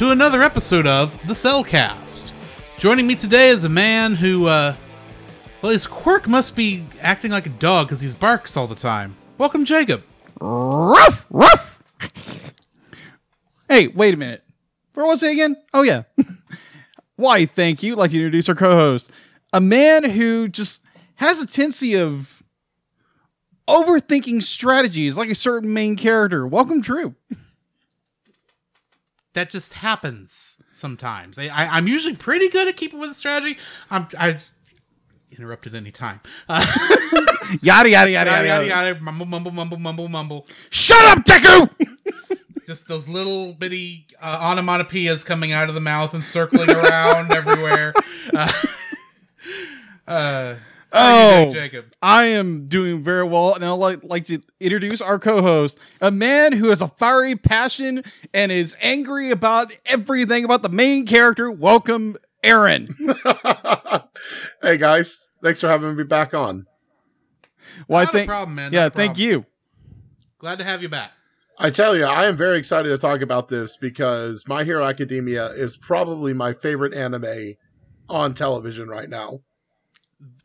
To another episode of the Cellcast. Joining me today is a man who, uh, well, his quirk must be acting like a dog because he barks all the time. Welcome, Jacob. Ruff, ruff. hey, wait a minute. Where was it again? Oh, yeah. Why, thank you. I'd like to introduce our co host. A man who just has a tendency of overthinking strategies like a certain main character. Welcome, Drew. That just happens sometimes. I, I, I'm usually pretty good at keeping with the strategy. I'm I interrupted any time. Uh, Yada, yada, yada, yada, yada, yada, yada. yada, mumble, mumble, mumble, mumble, mumble. Shut up, Deku! Just those little bitty uh, onomatopoeias coming out of the mouth and circling around everywhere. Uh, uh, how are you Oh. doing, Jacob. I am doing very well, and I'd like, like to introduce our co-host, a man who has a fiery passion and is angry about everything about the main character. Welcome, Aaron. hey guys, thanks for having me back on. Well, I Not a think, problem, man. yeah, Not thank you. Glad to have you back. I tell you, I am very excited to talk about this because My Hero Academia is probably my favorite anime on television right now.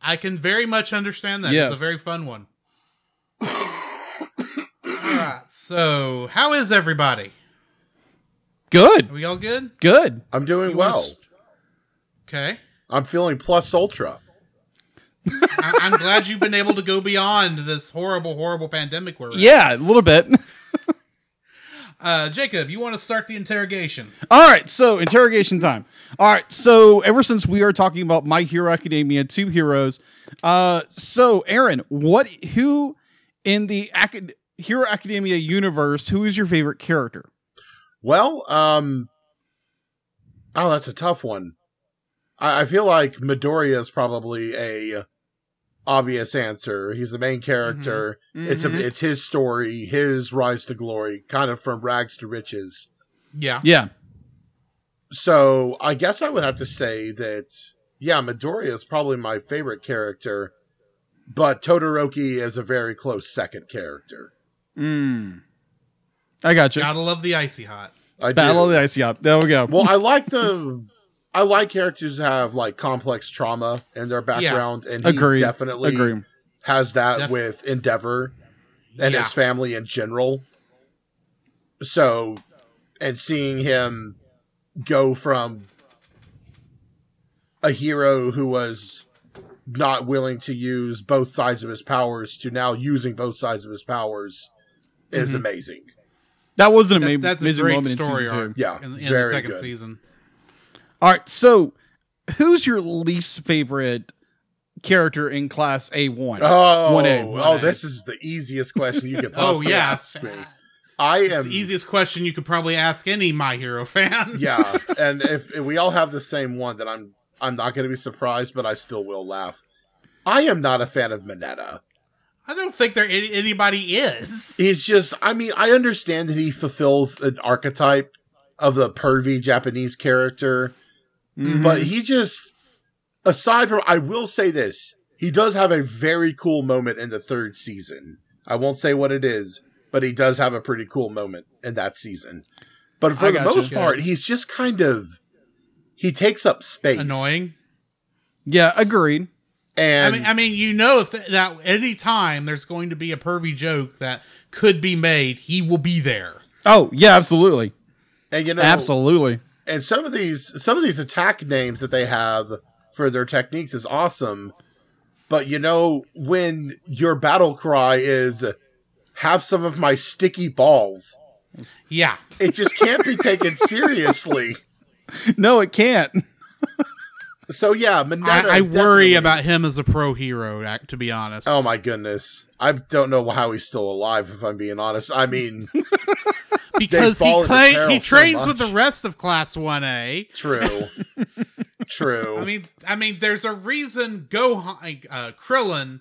I can very much understand that. Yes. It's a very fun one. all right. So, how is everybody? Good, Are we all good? good. I'm doing You wanna well. s- Okay. I'm feeling plus ultra. I- I'm glad you've been able to go beyond this horrible, horrible pandemic we're in. Yeah, a little bit. Uh, Jacob, you want to start the interrogation? All right, so interrogation time. All right, so ever since we are talking about My Hero Academia, two heroes. Uh, so Aaron, what, who in the Acad- Hero Academia universe, who is your favorite character? Well, um, oh, that's a tough one. I, I feel like Midoriya is probably a obvious answer. He's the main character. It's a, Mhm. it's his story, his rise to glory, kind of from rags to riches. Yeah. yeah. So I guess I would have to say that yeah, Midoriya is probably my favorite character, but Todoroki is a very close second character. Mm. I got you. Gotta love the icy hot. I Battle of the Icy Up. There we go. well, I like the I like characters who have like complex trauma in their background, and he Agree. definitely Agree. has that Def- with Endeavor and Yeah. his family in general. So, and seeing him go from a hero who was not willing to use both sides of his powers to now using both sides of his powers is Mm-hmm. amazing. That was an That- ama- that's a amazing great moment in story season two. arc. Yeah, in, in it's the second good. season. All right, so who's your least favorite character in Class A one? Oh, 1A, oh, 1A. this is the easiest question you could Oh possibly yeah, ask me. I It's am the easiest question you could probably ask any My Hero fan. yeah, and if, if we all have the same one, then I'm I'm not going to be surprised, but I still will laugh. I am not a fan of Mineta. I don't think there any, anybody is. He's just, I mean, I understand that he fulfills an archetype of the pervy Japanese character, Mhm. but he just, aside from, I will say this, he does have a very cool moment in the third season. I won't say what it is, but he does have a pretty cool moment in that season. But for I the most Good. part, he's just kind of, he takes up space. Annoying. yeah, agreed. And I mean, I mean, you know, if th- that any time there's going to be a pervy joke that could be made, he will be there. Oh yeah, absolutely, and you know, absolutely. and some of these some of these attack names that they have for their techniques is awesome but you know when your battle cry is have some of my sticky balls Yeah, it just can't be taken seriously No, it can't. So yeah, Mineta. I, I worry about him as a pro hero. To be honest, Oh my goodness, I don't know how he's still alive. If I'm being honest, I mean, because he fall into cla- peril he so trains with the rest of Class One A. true, true. I mean, I mean, there's a reason Gohan, uh, Krillin, or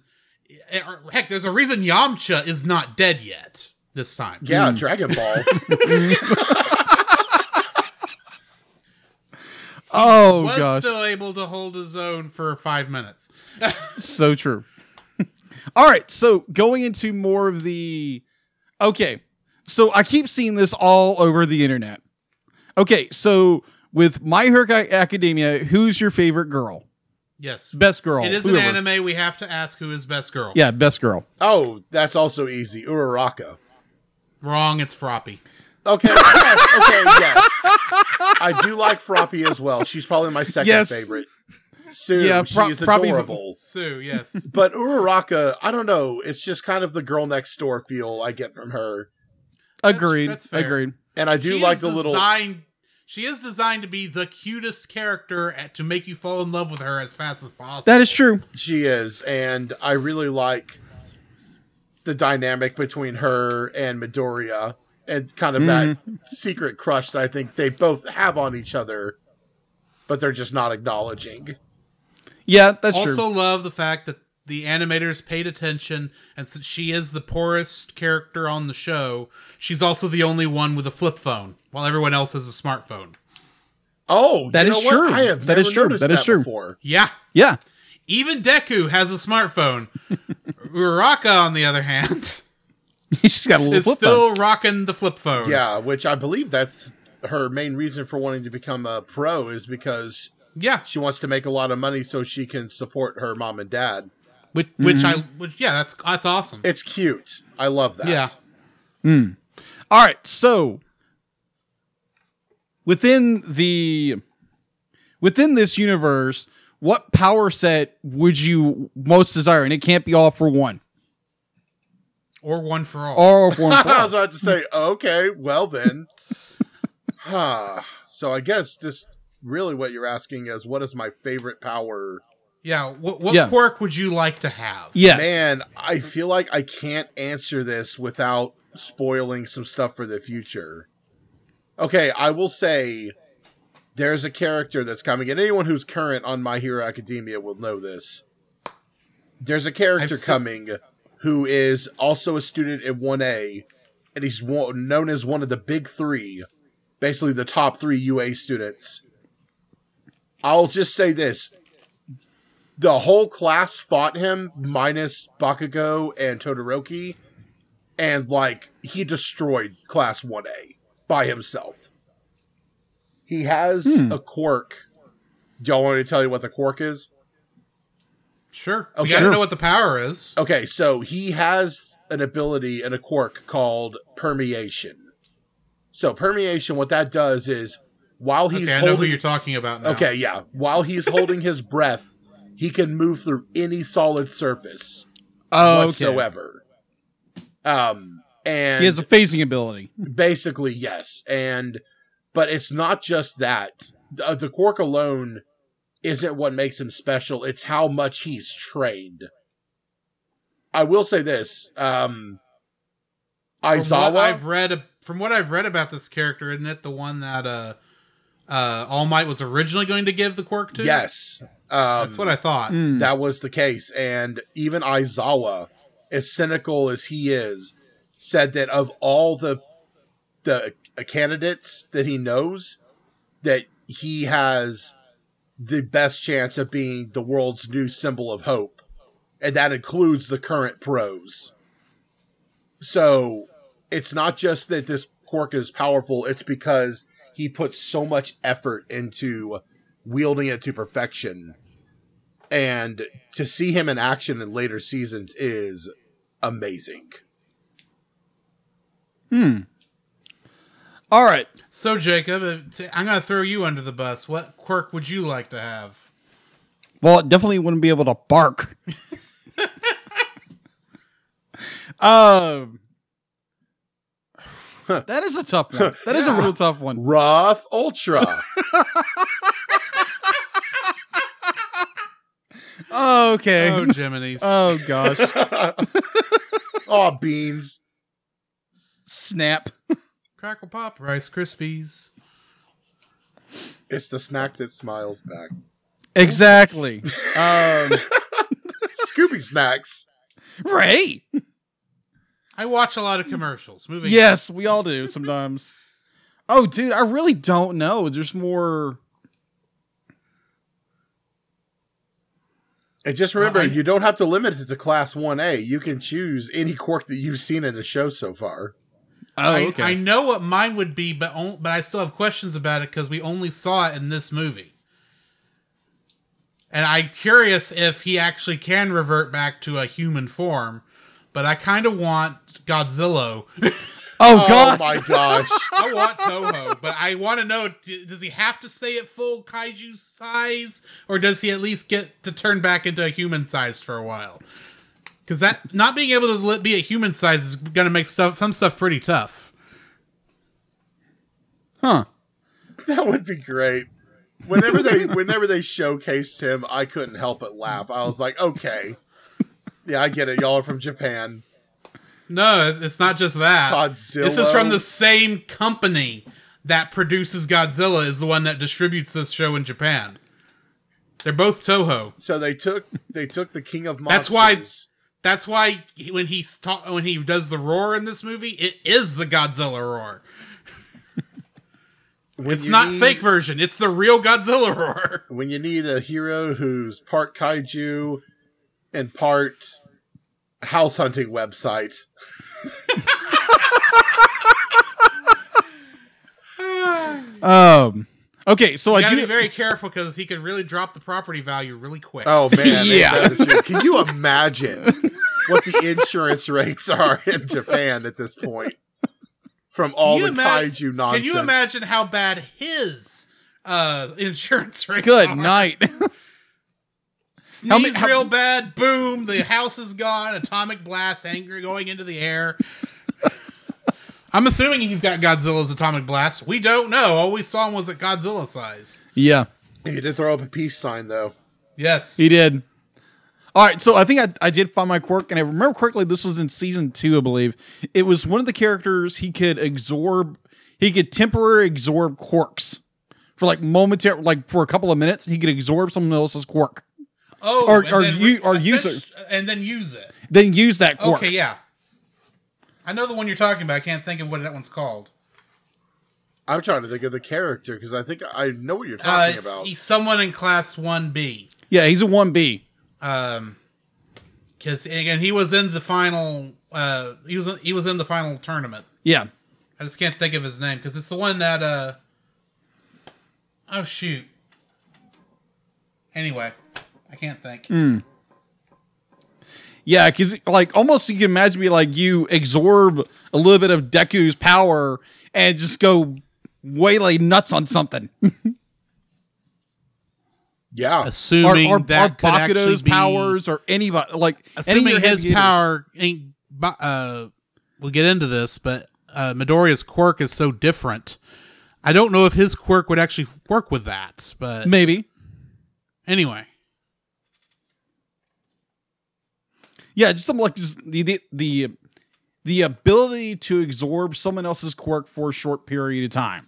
Eh, heck, there's a reason Yamcha is not dead yet this time. yeah, hmm. Dragon Balls. Oh was gosh, still able to hold his own for five minutes. so true. All right, so going into more of the okay, so I keep seeing this all over the internet. Okay, so with My Hero Academia, who's your favorite girl? Yes, Best girl. it is whoever. an anime. We have to ask who is best girl. Yeah, best girl. oh, that's also easy. Uraraka. wrong. It's Froppy. Okay, yes, okay, yes. I do like Froppy as well. She's probably my second Yes. favorite. Tsu, Yeah, Fro- she is Froppy's- adorable. Tsu, yes. But Uraraka, I don't know. It's just kind of the girl next door feel I get from her. That's- Agreed. that's fair. Agreed. And I do She like is the little. designed. She is designed to be the cutest character at, to make you fall in love with her as fast as possible. That is true. She is, and I really like the dynamic between her and Midoriya, and kind of that mm-hmm. secret crush that I think they both have on each other, but they're just not acknowledging. Yeah, that's also true. Also, love the fact that the animators paid attention, and since she is the poorest character on the show, she's also the only one with a flip phone, while everyone else has a smartphone. Oh, That you is know what? true. I have That never is true. noticed That is true. before. Yeah, Yeah. even Deku has a smartphone. Uraraka, on the other hand, She's got a little is flip still phone. rocking the flip phone. Yeah, which I believe that's her main reason for wanting to become a pro is because yeah. she wants to make a lot of money so she can support her mom and dad. Which, which Mm-hmm. I, which, yeah, that's that's awesome. It's cute. I love that. Yeah. All right, so within the within this universe, what power set would you most desire? And it can't be all for one. or one for all. Or for one for I was about to say, okay, well then. huh. So I guess this really what you're asking is what is my favorite power? Yeah. What, what Yeah. quirk would you like to have? Yes. Man, I feel like I can't answer this without spoiling some stuff for the future. Okay, I will say there's a character that's coming, and anyone who's current on My Hero Academia will know this. There's a character I've se- coming who is also a student in 1A, and he's one, known as one of the big three, basically the top three UA students. I'll just say this the whole class fought him minus Bakugo and Todoroki, and like he destroyed class 1A by himself. He has hmm. a quirk. Do y'all want me to tell you what the quirk is? Sure. Okay. We gotta Sure. know what the power is. Okay, so he has an ability and a quirk called permeation. So permeation, what that does is while he's okay, I know who you're talking about now. Okay, yeah. While he's holding his breath, he can move through any solid surface Oh, okay. whatsoever. Um, and He has a phasing ability. basically yes, and but it's not just that. The, the quirk alone isn't what makes him special. It's how much he's trained. I will say this: um, From what I've read, from what I've read about this character, isn't it the one that uh, uh, All Might was originally going to give the quirk to? yes, um, that's what I thought. Mm. that was the case. And even Aizawa, as cynical as he is, said that of all the the uh, candidates that he knows, that he has the best chance of being the world's new symbol of hope, and that includes the current pros. So it's not just that this quirk is powerful; it's because he puts so much effort into wielding it to perfection and to see him in action in later seasons is amazing. Hmm. All right. So Jacob, uh, t- I'm going to throw you under the bus. What quirk would you like to have? Well, it definitely wouldn't be able to bark. um, that is a tough one. That is a real tough one. Rough Ultra. Oh, okay. Oh, Oh, gosh. oh, beans. Snap. Crackle Pop, Rice Krispies. It's the snack that smiles back. Exactly. Um, Scooby snacks. Ray. I watch a lot of commercials. Moving. Yes, we all do sometimes. Oh, dude, I really don't know. There's more. And just remember, Well, I- you don't have to limit it to class 1A. You can choose any quirk that you've seen in the show so far. Oh, I, okay. I know what mine would be, but on, but I still have questions about it because we only saw it in this movie. And I'm curious if he actually can revert back to a human form, but I kind of want Godzilla. Oh, Oh gosh. my gosh. I want Toho, but I want to know: does he have to stay at full kaiju size, or does he at least get to turn back into a human size for a while? Because that not being able to be a human size is going to make stuff some stuff pretty tough. Huh. That would be great. Whenever they whenever they showcased him, I couldn't help but laugh. I was like, okay. Yeah, I get it. Y'all are from Japan. No, it's- not just that. Godzilla. This is from the same company that produces Godzilla is the one that distributes this show in Japan. They're both Toho. So they took they took the King of Monsters. That's why- That's why when he ta- when he does the roar in this movie, it is the Godzilla roar. It's not need- fake version. It's the real Godzilla roar. When you need a hero who's part kaiju and part house hunting website. Um. Okay, so You I gotta do. be very careful because he could really drop the property value really quick. Oh man, Yeah. ain't that the truth? Can you imagine what the insurance rates are in Japan at this point? From all the you ima- kaiju nonsense. Can you imagine how bad his uh, insurance rates Good are? night. Sneeze How many- how- real bad. Boom. The house is gone. Atomic blast. Anger going into the air. I'm assuming he's got Godzilla's atomic blast. We don't know. All we saw him was at Godzilla size. yeah, He did throw up a peace sign though. Yes. he did. All right, so I think I, I did find my quirk, and I remember correctly. This was in season two, I believe. It was one of the characters he could absorb. He could temporarily absorb quirks for like momentary, like for a couple of minutes. He could absorb someone else's quirk, Oh, Or- or then you- or use essent- and then use it. then use that quirk. Okay, yeah. I know the one you're talking about. I can't think of what that one's called. I'm trying to think of the character because I think I know what you're Uh, talking it's, about. he's someone in class one B. Yeah, he's a one B. Um, because again, he was in the final. Uh, he was he was in the final tournament. Yeah, I just can't think of his name because it's the one that. uh Oh shoot. Anyway, I can't think. yeah, because like almost you can imagine me like you absorb a little bit of Deku's power and just go way like nuts on something. yeah, Assuming or, that or could actually be, powers or anybody like any of Assuming your his power ain't. Uh, we'll get into this, but uh, Midoriya's quirk is so different. I don't know if his quirk would actually work with that, but maybe. anyway. Yeah, just something like just the the the, the ability to absorb someone else's quirk for a short period of time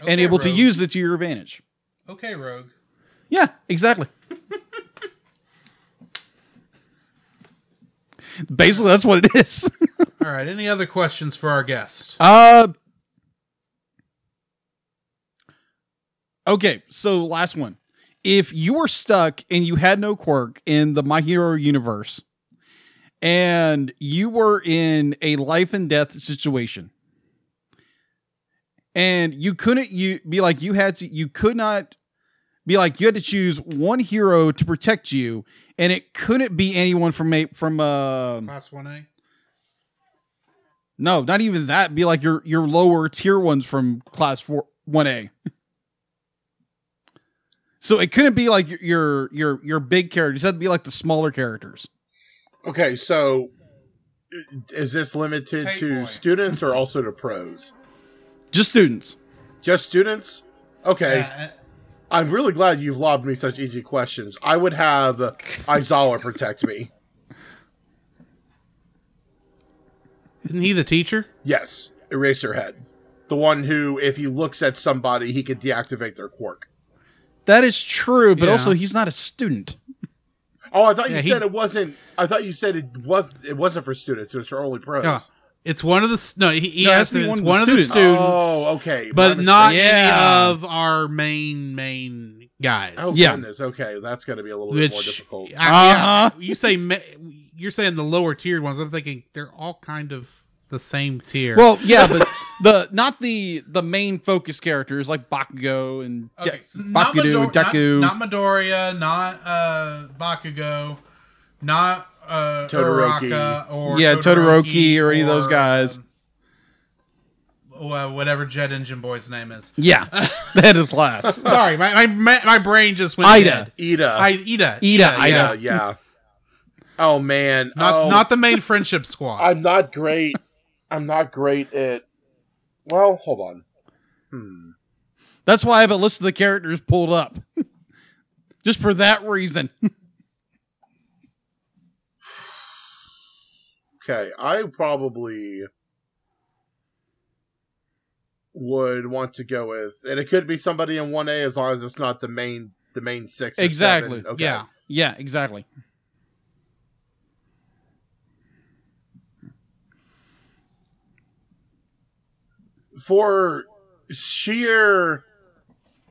and Okay, able to use it to your advantage. Okay, Rogue. Yeah, exactly. Basically, that's what it is. All right. Any other questions for our guest? Uh Okay, so last one. If you were stuck and you had no quirk in the My Hero universe and you were in a life and death situation and you couldn't you be like you had to you could not be like you had to choose one hero to protect you and it couldn't be anyone from a from uh Class one A. no, not even that. Be like your your lower tier ones from class four one A. So it couldn't be like your your your, your big characters. It had to be like the smaller characters. Okay, so is this limited Hey, to boy. students or also to pros? Just students. Just students? Okay. Yeah, I'm really glad you've lobbed me such easy questions. I would have Aizawa protect me. Isn't he the teacher? Yes, Eraserhead. The one who, if he looks at somebody, he could deactivate their quirk. That is true, but Yeah. also he's not a student. Oh, I thought you Yeah, he- said it wasn't. I thought you said it was. It wasn't for students. It was for only pros. Yeah. It's one of the no. He, he No, it has has to be to, it's one one of of the the students. students, Oh, okay. but not. Yeah. any of our main main guys. Oh Yeah. goodness. Okay, that's going to be a little bit more which difficult. I- yeah, Uh-huh. you say you're saying the lower tiered ones. I'm thinking they're all kind of the same tier. Well, yeah, but the not the the main focus characters like Bakugo and De- Okay, so not, Bakudo, Midor- Deku. not, not Midoriya, not uh, Bakugo, not uh, Todoroki. Uraraka or Yeah, Todoroki or any of those guys. um, uh, whatever Jet Engine Boy's name is. yeah, the head of the class. Sorry, my, my my brain just went Ida. dead. Ida. I, Ida. Ida, yeah. Ida. yeah, yeah. Oh man. Not oh, not the main friendship squad. I'm not great. I'm not great at. Well, hold on. Hmm. That's why I have a list of the characters pulled up, just for that reason. Okay, I probably would want to go with, and it could be somebody in one A as long as it's not the main the main six. Or Exactly. Seven. Okay. Yeah. yeah, exactly. For sheer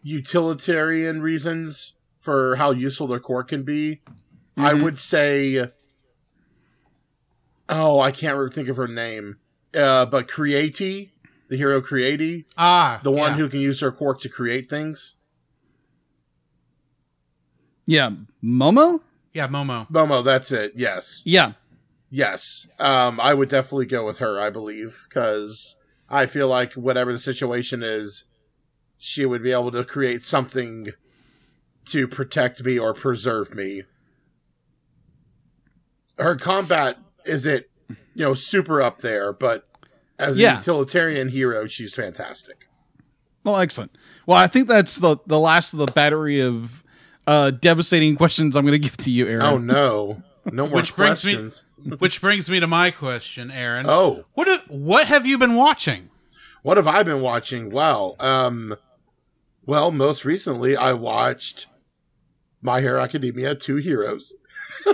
utilitarian reasons for how useful their core can be, I Mhm. would say. Oh, I can't re- think of her name. Uh, but Creati, the hero Creati, ah, the one yeah. who can use her quirk to create things. Yeah, Momo. yeah Momo. Momo, that's it. Yes. Yeah, Yes. Um, I would definitely go with her, I believe, because I feel like whatever the situation is, she would be able to create something to protect me or preserve me. Her combat isn't, you know, super up there, but as a utilitarian hero, she's fantastic. well, excellent. Well, I think that's the the last of the battery of uh, devastating questions I'm going to give to you, Aaron. Oh no. No more Which brings me- questions. Which brings me to my question, Aaron. Oh. What have, what have you been watching? What have I been watching? Well, um, well, most recently I watched My Hero Academia: Two Heroes.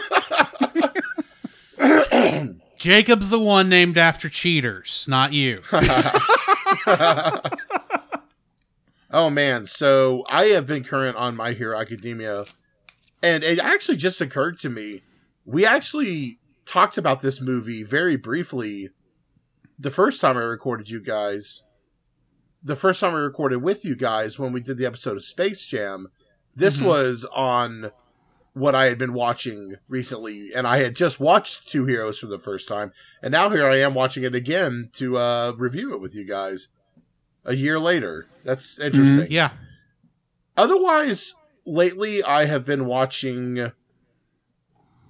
Jacob's the one named after cheaters, not you. Oh man, so I have been current on My Hero Academia, and it actually just occurred to me we actually talked about this movie very briefly the first time I recorded you guys. The first time I recorded with you guys when we did the episode of Space Jam. This Mhm. was on what I had been watching recently, and I had just watched Two Heroes for the first time, and now here I am watching it again to uh, review it with you guys a year later. That's interesting. yeah. Otherwise, lately I have been watching.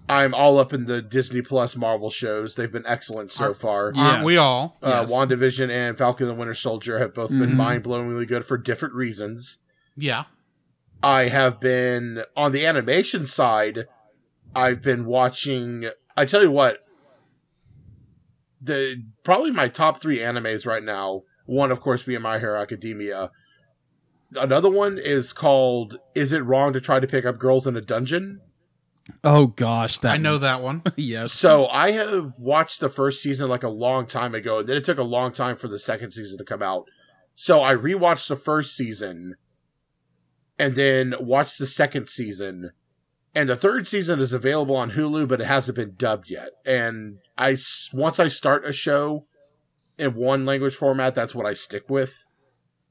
I'm all up in the Disney Plus Marvel shows. They've been excellent so Are- far. Yeah. Aren't we all? Uh, Yes. WandaVision and Falcon and the Winter Soldier have both been Mhm. mind blowingly good for different reasons. Yeah. I have been on the animation side. I've been watching. I tell you what, the probably my top three animes right now. One, of course, being My Hero Academia. Another one is called "Is It Wrong to Try to Pick Up Girls in a Dungeon?" Oh gosh, that I know that one. yes. So I have watched the first season like a long time ago, and then it took a long time for the second season to come out. So I rewatched the first season, and then watched the second season, and the third season is available on Hulu, but it hasn't been dubbed yet. And I once I start a show in one language format, that's what I stick with.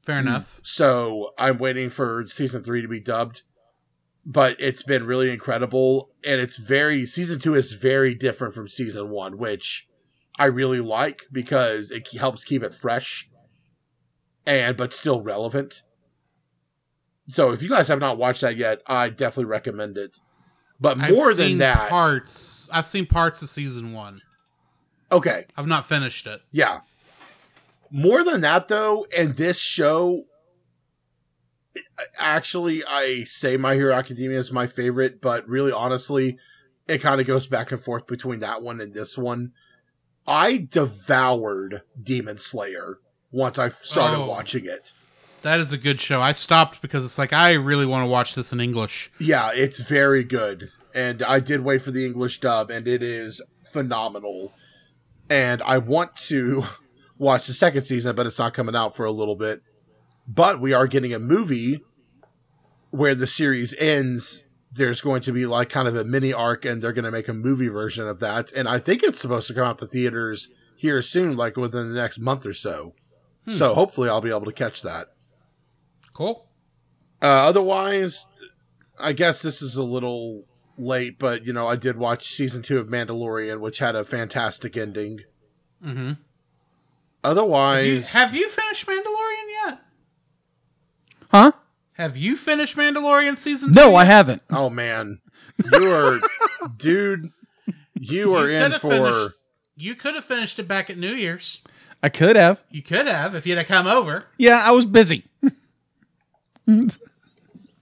Fair hmm. enough. So I'm waiting for season three to be dubbed. But it's been really incredible. And it's very, season two is very different from season one, which I really like because it helps keep it fresh and, but still relevant. So if you guys have not watched that yet, I definitely recommend it. But I've more than that, parts. I've seen parts of season one. okay, I've not finished it. Yeah. More than that, though, and this show, actually I say My Hero Academia is my favorite, but really honestly, it kind of goes back and forth between that one and this one. I devoured Demon Slayer once I started Oh. watching it. That is a good show. I stopped because it's like I really want to watch this in English. Yeah, it's very good. And I did wait for the English dub, and it is phenomenal. And I want to watch the second season, but it's not coming out for a little bit. But we are getting a movie where the series ends. There's going to be like kind of a mini arc, and they're going to make a movie version of that. And I think it's supposed to come out to theaters here soon, like within the next month or so. So hopefully I'll be able to catch that. Cool. Uh, otherwise, I guess this is a little late, but you know, I did watch season two of Mandalorian, which had a fantastic ending. Mm-hmm. You, Otherwise, have you finished Mandalorian yet? Huh? Have you finished Mandalorian season? No, two I haven't. oh man, you are, dude, you are in for. finished- You could have finished it back at New Year's. I could have. You could have if you'd have come over. Yeah, I was busy.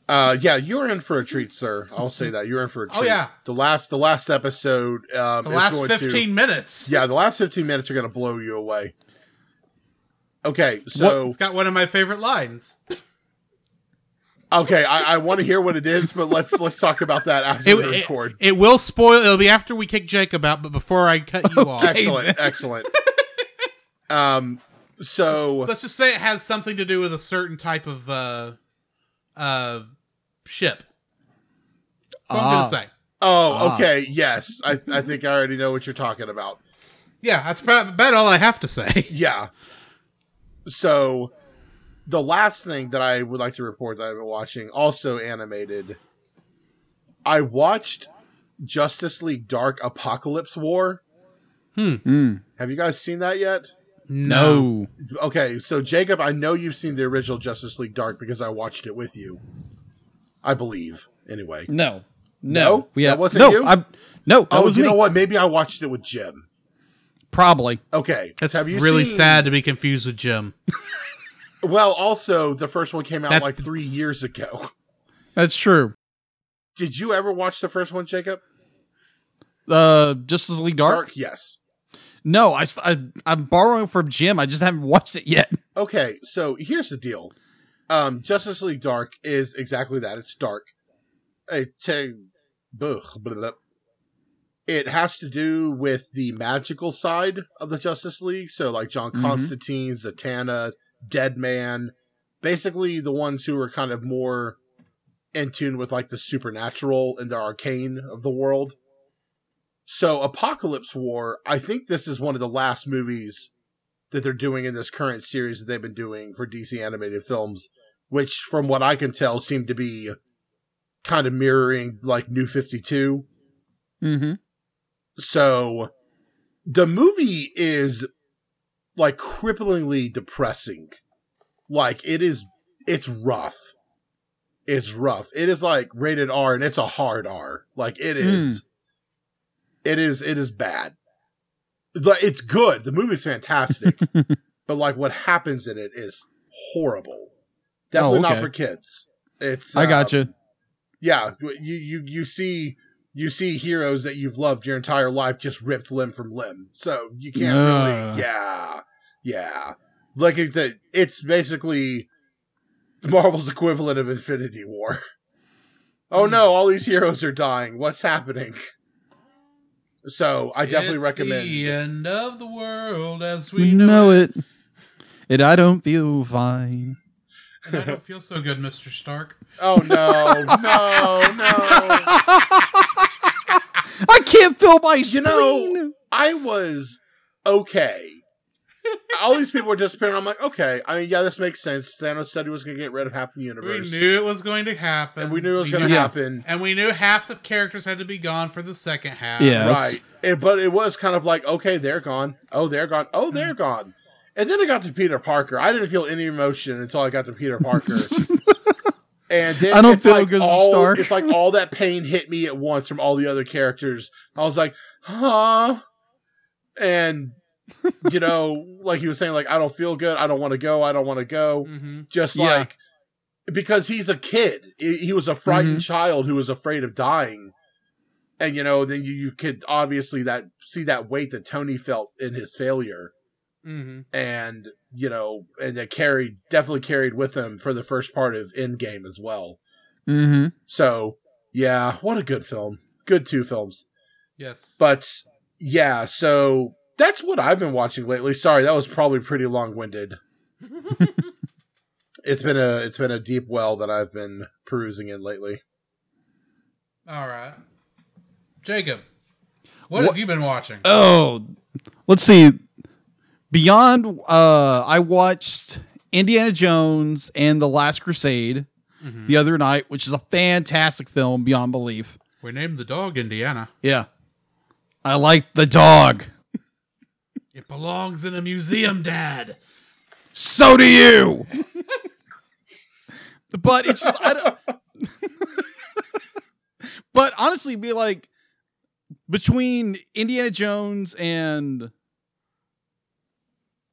Uh, yeah, you're in for a treat, sir. I'll say that you're in for a treat. Oh, yeah. the last the last episode. Um, The is last going to- fifteen minutes. yeah, the last fifteen minutes are going to blow you away. Okay, so It's got one of my favorite lines. Okay, I, I want to hear what it is, but let's let's talk about that after It, we record. it will spoil. It'll be after we kick Jacob out, but before I cut you off. excellent, excellent. Um, so Let's just say it has something to do with a certain type of uh, uh, ship. That's all I'm Ah. gonna say. oh, Ah. okay, yes, I I think I already know what you're talking about. Yeah, that's about all I have to say. Yeah. So, the last thing that I would like to report that I've been watching, also animated, I watched Justice League Dark Apokolips War. Mm. Have you guys seen that yet? No. Okay, so Jacob, I know you've seen the original Justice League Dark because I watched it with you. I believe, anyway. No. No? No. We That wasn't no, you? I, no, that Oh, was you me. know what? Maybe I watched it with Jim. Probably. Okay, That's have you really seen- sad to be confused with Jim. Well, also the first one came out That- like three years ago. That's true. Did you ever watch the first one, Jacob? Uh, Justice League Dark? yes. No, I, I I'm borrowing from Jim. I just haven't watched it yet. Okay, so here's the deal. Um, Justice League Dark is exactly that. It's dark. It, it has to do with the magical side of the Justice League. So, like John Mhm. Constantine, Zatanna, Deadman, basically the ones who are kind of more in tune with like the supernatural and the arcane of the world. So, Apokolips War, I think this is one of the last movies that they're doing in this current series that they've been doing for DC animated films, which, from what I can tell, seem to be kind of mirroring like New 52. Mm-hmm. So the movie is like cripplingly depressing. Like it is, it's rough. It's rough. It is like rated R and it's a hard R. Like it is, it is, it is bad. Like, It's good. The movie's fantastic. but like what happens in it is horrible. Definitely not okay. for kids. It's, I um, got you. yeah you you you see you see heroes that you've loved your entire life just ripped limb from limb so you can't Ugh. really yeah yeah like it's a, it's basically marvel's equivalent of infinity war oh no all these heroes are dying what's happening so i definitely It's recommend the end of the world as We we know it. And I don't feel fine. And I don't feel so good, Mister Stark. oh no no no I can't feel my You know- I was okay. All these people were disappearing. I'm like, okay. I mean, yeah, this makes sense. Thanos said he was going to get rid of half the universe. We knew it was going to happen, and we knew it was going to knew- happen. and we knew half the characters had to be gone for the second half. Yeah. Yes. Right. And- but it was kind of like, okay, they're gone. Oh, they're gone. Oh, they're Mm. gone. And then I got to Peter Parker. I didn't feel any emotion until I got to Peter Parker. and then I don't it's feel like good with all, Stark. It's like all that pain hit me at once from all the other characters. I was like, huh? And, you know, like he was saying, like, I don't feel good. I don't want to go. I don't want to go. hmm just Yeah. like because he's a kid. He, he was a frightened child who was afraid of dying. And you know, then you, you could obviously that see that weight that Tony felt in his failure. Mm-hmm. And, you know, and that carried definitely carried with him for the first part of Endgame as well. Mm-hmm. So yeah, what a good film. Good two films. Yes. But yeah, so that's what I've been watching lately. Sorry, that was probably pretty long winded. it's been a it's been a deep well that I've been perusing in lately. All right. Jacob, what, What- have you been watching? Oh, let's see. Beyond, uh, I watched Indiana Jones and the Last Crusade Mhm. the other night, which is a fantastic film beyond belief. We named the dog Indiana. Yeah, I like the dog. It belongs in a museum, Dad. So do you. but it's just, I don't, but honestly, be like between Indiana Jones and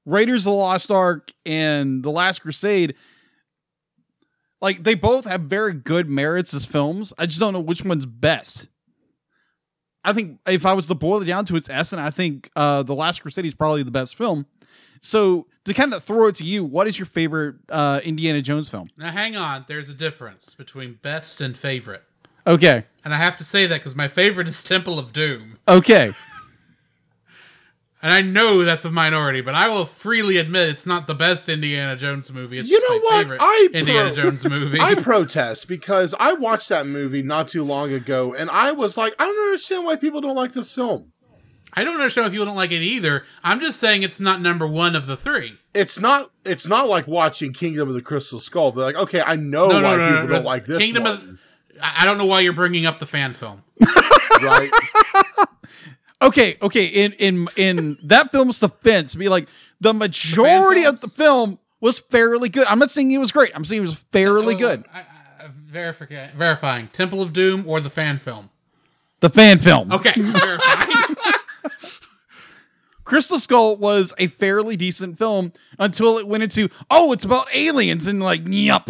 Raiders of the Lost Ark and The Last Crusade, like they both have very good merits as films. I just don't know which one's best. I think if I was to boil it down to its essence, I think uh, The Last Crusade is probably the best film. So to kind of throw it to you, what is your favorite uh, Indiana Jones film? Now, hang on. There's a difference between best and favorite. Okay, And I have to say that because my favorite is Temple of Doom. okay, And I know that's a minority, but I will freely admit it's not the best Indiana Jones movie. It's You know my what? favorite I Indiana pro- Jones movie. I protest because I watched that movie not too long ago and I was like, I don't understand why people don't like this film. I don't understand why people don't like it either. I'm just saying it's not number one of the three. It's not it's not like watching Kingdom of the Crystal Skull, but like, okay, I know No, why no, people no, no. don't like this Kingdom one, of- I I don't know why you're bringing up the fan film. right? okay, okay. In in in that film's defense, be like the majority of the film was fairly good. I'm not saying it was great. I'm saying it was fairly Oh, good. I, I, verifi- verifying Temple of Doom or the fan film. The fan film. Okay. Crystal Skull was a fairly decent film until it went into oh, it's about aliens and like yup.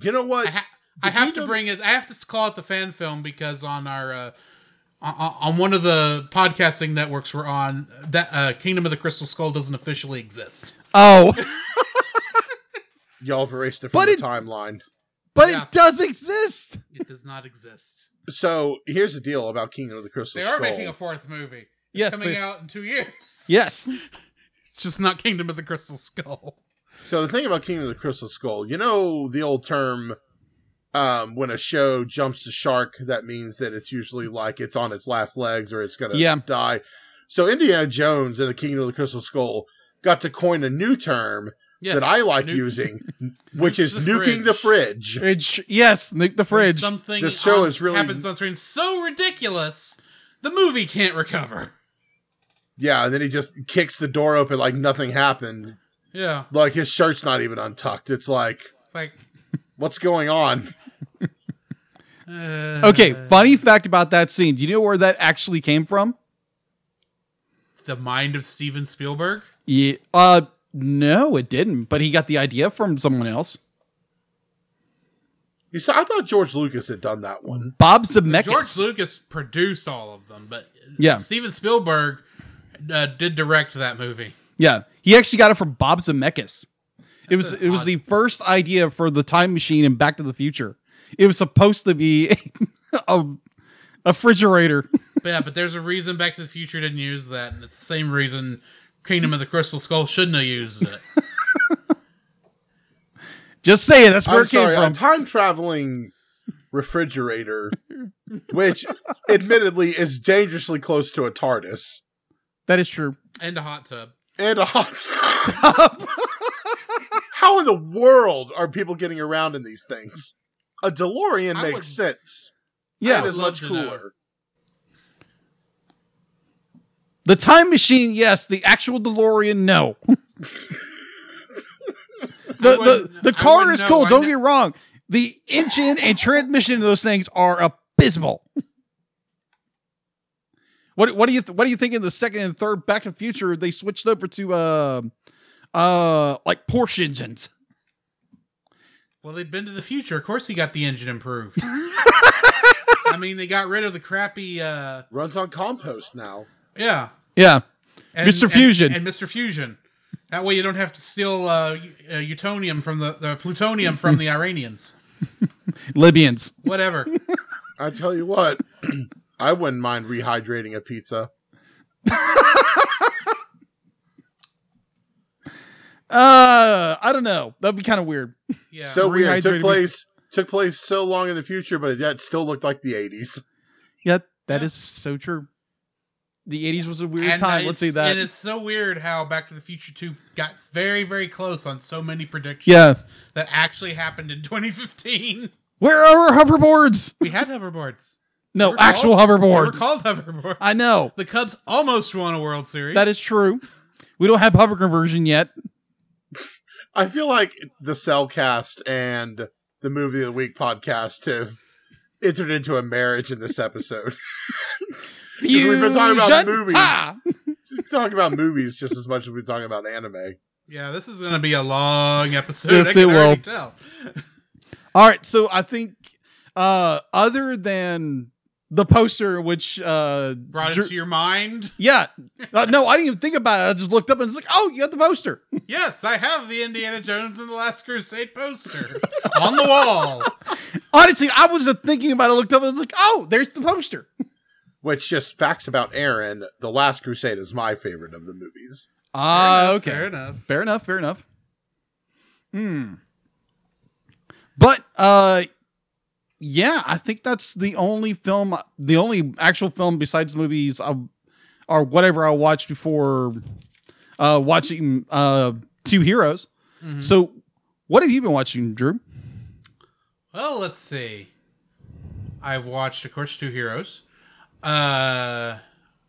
You know what? I, ha- I have to Kingdom- bring it. I have to call it the fan film because on our uh, on, on one of the podcasting networks we're on, that uh, Kingdom of the Crystal Skull doesn't officially exist. Oh, Y'all have erased it from But the it- timeline. but Yes. it does exist. It does not exist. So here's the deal about Kingdom of the Crystal Skull. They are Skull. making a fourth movie. It's Yes, coming they- out in two years. Yes. it's just not Kingdom of the Crystal Skull. So the thing about Kingdom of the Crystal Skull, you know the old term um when a show jumps the shark, that means that it's usually like it's on its last legs or it's gonna Yeah. die. So Indiana Jones and the Kingdom of the Crystal Skull got to coin a new term Yes, that I like nu- using, which is the nuking the fridge. Fridge. Yes, Nick the when fridge. Something The show on- is really- happens on screen so ridiculous, the movie can't recover. Yeah, and then he just kicks the door open like nothing happened. Yeah, Like his shirt's not even untucked. It's like, it's like what's going on? Okay, funny fact about that scene. Do you know where that actually came from? the mind of Steven Spielberg. Yeah. Uh no, it didn't, but he got the idea from someone else. You saw, I thought George Lucas had done that one. Bob Zemeckis. George Lucas produced all of them, but Yeah. Steven Spielberg uh, did direct that movie. Yeah, he actually got it from Bob Zemeckis. It was it was the first idea for the time machine in Back to the Future. It was supposed to be a, a refrigerator. But yeah, but there's a reason Back to the Future didn't use that, and it's the same reason Kingdom of the Crystal Skull shouldn't have used it. Just saying, that's where I'm it came sorry, a time traveling refrigerator, which admittedly is dangerously close to a TARDIS that is true. and a hot tub. and a hot tub. How in the world are people getting around in these things? A DeLorean I makes would- sense. Yeah, and is much cooler. the time machine, yes. The actual DeLorean, no. the the, the car is cool. Don't kn- get me wrong. The engine and transmission of those things are abysmal. What what do you th- what do you think in the second and third Back to the Future they switched over to uh uh like Porsche engines? Well, they'd been to the future. Of course, he got the engine improved. I mean, they got rid of the crappy. uh Runs on compost now. Yeah, Yeah. and, Mr. Fusion. and, Mr. Fusion. That way, you don't have to steal uh, u- uh, from the, the plutonium from the Iranians. Libyans. Whatever. I tell you what, I wouldn't mind rehydrating a pizza. Uh, I don't know. That'd be kind of weird. Yeah. so weird. Took rehydrated place took place so long in the future, but it yet still looked like the eighties. Yeah, that Yeah. is so true. The 80s was a weird And, time. uh, Let's see that. And it's so weird how Back to the Future 2 got very, very close on so many predictions Yeah. that actually happened in 2015. Where are our hoverboards? We had hoverboards. No, They were actual called- They were hoverboards. called hoverboards. I know. The Cubs almost won a World Series. That is true. We don't have hover conversion yet. I feel like the Cellcast and the Movie of the Week podcast have entered into a marriage in this episode. Because we've been talking about Fusion. movies. Ha! Talking about movies just as much as we're talking about anime. Yeah, this is going to be a long episode. Yes, I can it already will. tell. All right, so I think uh other than the poster which uh Brought Drew- it to your mind. yeah. Uh, no, I didn't even think about it. I just looked up and it's like, "Oh, you got the poster." Yes, I have the Indiana Jones and the Last Crusade poster on the wall. Honestly, I wasn't thinking about it. I looked up and it's like, "Oh, there's the poster." Which just facts about Aaron, The Last Crusade is my favorite of the movies. Ah, Fair enough, okay. Fair enough. Fair enough. Fair enough. Hmm. But uh, yeah, I think that's the only film, the only actual film besides movies, uh, or whatever I watched before uh watching uh Two Heroes. Mhm. So, what have you been watching, Drew? Well, let's see. I've watched, of course, Two Heroes. Uh,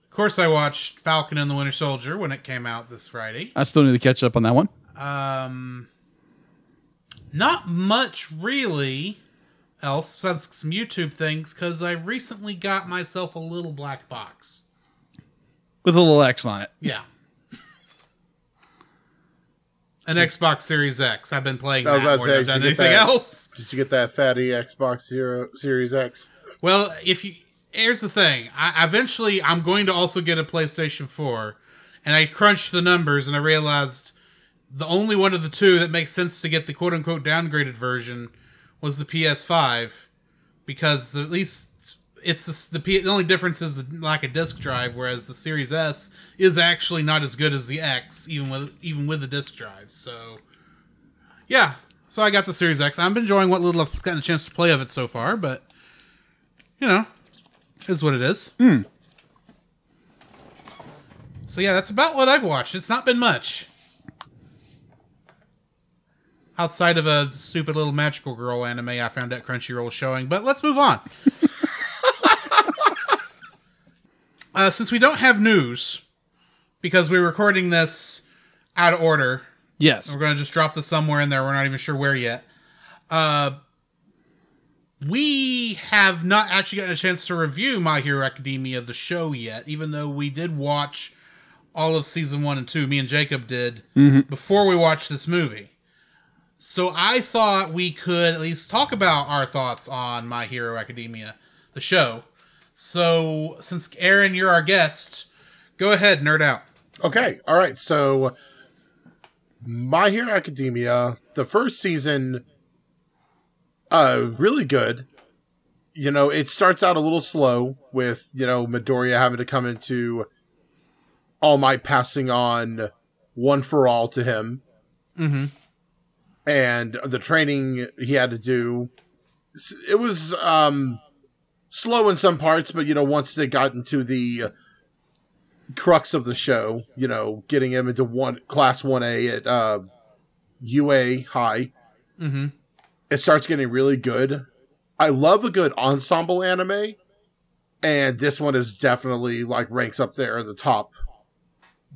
of course, I watched Falcon and the Winter Soldier when it came out this Friday. I still need to catch up on that one. Um, not much really else besides some YouTube things because I recently got myself a little black box. With a little X on it. Yeah. An Xbox Series X. I've been playing I was that about more to than I've say, done you get anything that? else. Did you get that fatty Xbox Zero Series X? Well, if you here's the thing, I eventually I'm going to also get a PlayStation 4, and I crunched the numbers and I realized the only one of the two that makes sense to get the quote unquote downgraded version was the PS5 because the, at least it's the, the P, the only difference is the lack of disk drive, whereas the Series S is actually not as good as the X, even with even with the disk drive. So, yeah. So I got the Series X. I'm enjoying what little I've gotten a chance to play of it so far, but you know, is what it is. Hmm. So yeah, that's about what I've watched. It's not been much. Outside of a stupid little magical girl anime I found at Crunchyroll showing, but let's move on. uh, since we don't have news, because we're recording this out of order, Yes. we're going to just drop this somewhere in there. We're not even sure where yet. Uh, we have not actually gotten a chance to review My Hero Academia, the show, yet, even though we did watch all of season one and two. Me and Jacob did before we watched this movie. So I thought we could at least talk about our thoughts on My Hero Academia, the show. So since Aaron, you're our guest, go ahead, nerd out. Okay, all right. So, My Hero Academia, the first season, uh, really good. You know, it starts out a little slow with you know Midoriya having to come into All Might passing on one for all to him, Mm-hmm. And the training he had to do. It was um, slow in some parts, but you know, once they got into the crux of the show, you know, getting him into one class one A at uh, UA High, Mm-hmm. it starts getting really good. I love a good ensemble anime, and this one is definitely like ranks up there at the top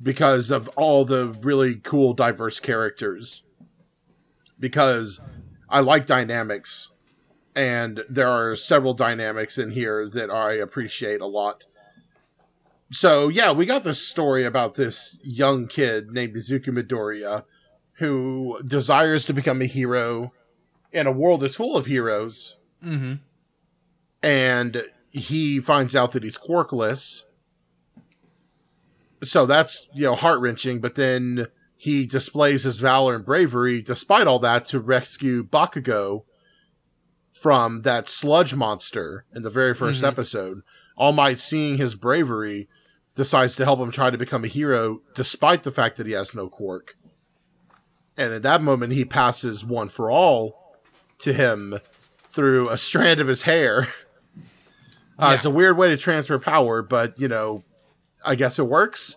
because of all the really cool, diverse characters. Because I like dynamics, and there are several dynamics in here that I appreciate a lot. So yeah, we got this story about this young kid named Izuku Midoriya who desires to become a hero in a world that's full of heroes, Mm-hmm. and he finds out that he's quirkless. So that's you know heart wrenching. But then he displays his valor and bravery, despite all that, to rescue Bakugo from that sludge monster in the very 1st Mhm. episode. All Might, seeing his bravery, decides to help him try to become a hero, despite the fact that he has no quirk. And at that moment, he passes one for all to him through a strand of his hair. Uh, It's a weird way to transfer power, but you know, I guess it works.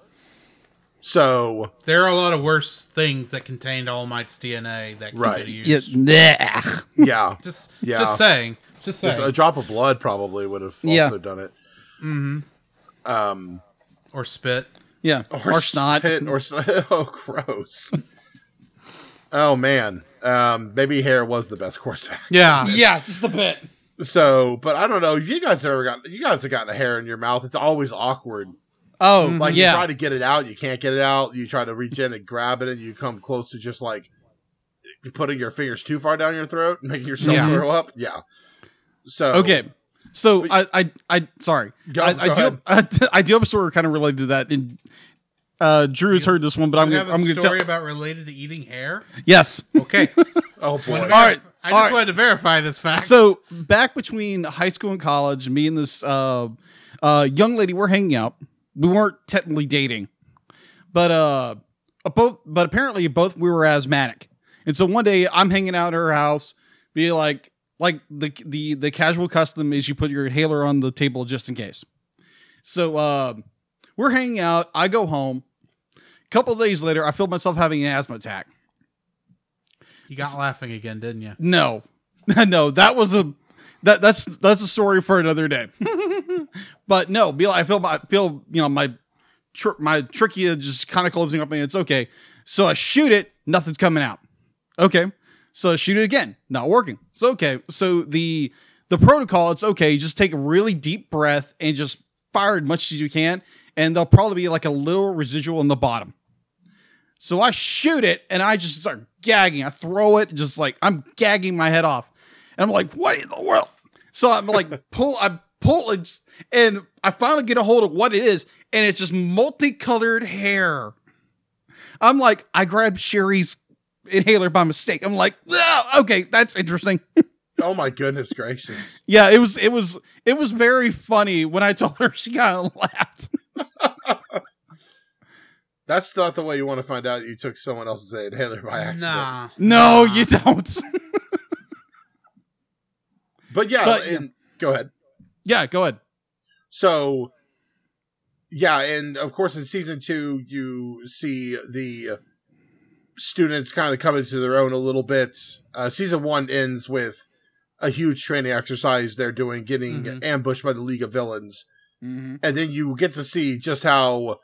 So There are a lot of worse things that contained All Might's DNA that could Right. be Yeah, used. nah. yeah, Just, Yeah. just saying. Just saying. just a drop of blood probably would have Yeah. also done it. mm-hmm. Um, Or spit. Yeah, or, snot. spit or snot. Oh, gross. oh man, um, maybe hair was the best course of action. Yeah. Yeah, just a bit. So, but I don't know. If you guys ever got you guys have gotten a hair in your mouth, it's always awkward. Oh, Like yeah. you try to get it out, you can't get it out. You try to reach in and grab it, and you come close to just like putting your fingers too far down your throat, and making yourself Yeah. throw up. Yeah. So Okay. So I, I, I, sorry. Go- I, go I do, ahead. I, d- I do have a story kind of related to that. And uh, Drew has heard this one, but I'm gonna, have a I'm gonna story tell. about related to eating hair? Yes. Okay. Oh boy. All right. I just right. wanted to verify this fact. So back between high school and college, me and this uh, uh, young lady were hanging out. We weren't technically dating, but uh, both. But apparently, both we were asthmatic. And so one day, I'm hanging out at her house, be like, like the the the casual custom is you put your inhaler on the table just in case. So uh, we're hanging out. I go home. A couple of days later, I feel myself having an asthma attack. you got laughing again, didn't you? No, no, that was a that that's that's a story for another day. but no, be like, I feel my feel you know my tr- my trachea just kind of closing up, and it's okay. So I shoot it, nothing's coming out. Okay, so I shoot it again, not working. So okay, so the the protocol, it's okay. Just take a really deep breath and just fire as much as you can, and there'll probably be like a little residual in the bottom. So I shoot it and I just start gagging. I throw it, just like I'm gagging my head off. And I'm like, what in the world? So I'm like, pull, I pull it, and I finally get a hold of what it is, and it's just multicolored hair. I'm like, I grabbed Sherry's inhaler by mistake. I'm like, "Ah, okay, that's interesting. Oh my goodness gracious. Yeah, it was, it was, it was very funny when I told her. She kind of laughed. That's not the way you want to find out you took someone else's inhaler by accident. Nah. No, Nah. you don't. But yeah, But, and, go ahead. yeah, go ahead. So, yeah, and of course, in season two, you see the students kind of coming to their own a little bit. Uh, season one ends with a huge training exercise they're doing, getting Mhm. ambushed by the League of Villains, Mm-hmm. and then you get to see just how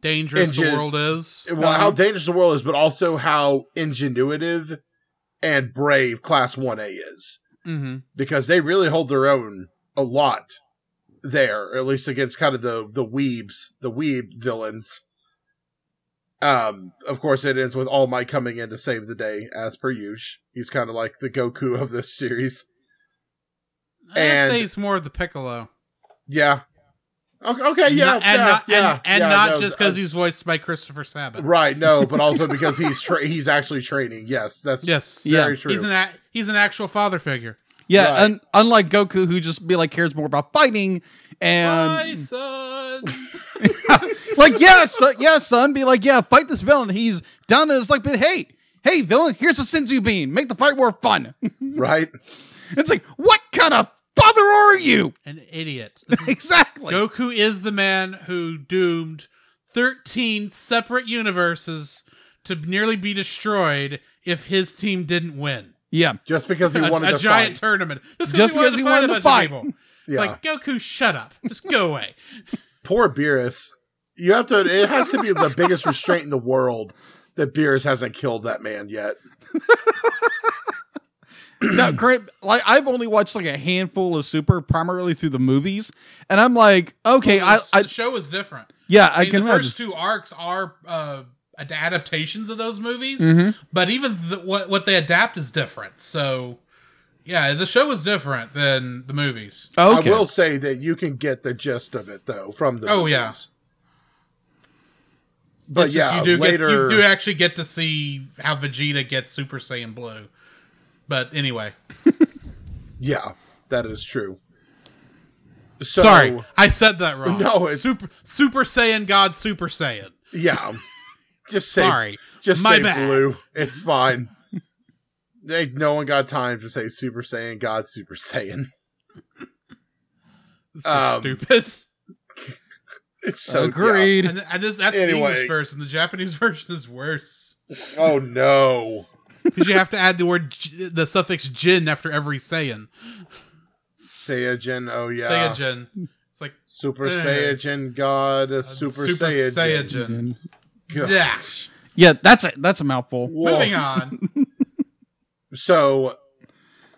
Dangerous Engine- the world is. well Uh-huh. how dangerous the world is, but also how ingenuitive and brave Class One A is. Mm-hmm. because they really hold their own a lot there, at least against kind of the the weebs, the weeb villains. Um, of course, it ends with All Might coming in to save the day, as per usual. He's kind of like the Goku of this series. I'd And- say it's more of the Piccolo. Yeah. Okay. okay yeah. and yeah, not, yeah, and, and yeah, not no, just because he's voiced by Christopher Sabat. right. No, but also because he's tra- he's actually training. Yes, that's Yes. Yeah. true. He's an a- he's an actual father figure. Yeah, Right. un- unlike Goku, who just be like cares more about fighting and My son. like, yeah, son, yeah, son, be like, yeah, fight this villain. He's down to his like, but hey, hey, villain, here's a senzu bean. Make the fight more fun. right. it's like, what kind of father are you? An idiot. This is- exactly. Goku is the man who doomed 13 separate universes to nearly be destroyed if his team didn't win. Yeah, Just because he A, wanted a to giant fight. tournament. Just, Just because he wanted to fight. fight. a bunch of people. It's Yeah. like, Goku, shut up. Just go away. Poor Beerus. You have to. It has to be the biggest restraint in the world that Beerus hasn't killed that man yet. now, great. Like, I've only watched like a handful of Super, primarily through the movies, and I'm like, okay, I, the I show is different. yeah, I I can the imagine. first two arcs are, uh, adaptations of those movies, Mm-hmm. but even the, what what they adapt is different. So, yeah, the show is different than the movies. Okay. I will say that you can get the gist of it though from the Oh, yeah. But It's just yeah, you do later get, you do actually get to see how Vegeta gets Super Saiyan Blue. But anyway, yeah, that is true. So, sorry, I said that wrong. No, it's- Super Super Saiyan God Super Saiyan. Yeah, just say Sorry, just my say bad. blue. It's fine. Ain't no one got time to say Super Saiyan God Super Saiyan. So Um, stupid. It's so Agreed. And, and this that's the English version. The Japanese version is worse. Oh no, because you have to add the word the suffix "jin" after every Saiyan. Saiyajin. Oh yeah, Saiyajin. It's like Super Eh. Saiyajin God, uh, Super, Super Saiyajin. Saiyajin. Gosh. Yeah. Yeah, that's a that's a mouthful. Whoa. Moving on. So,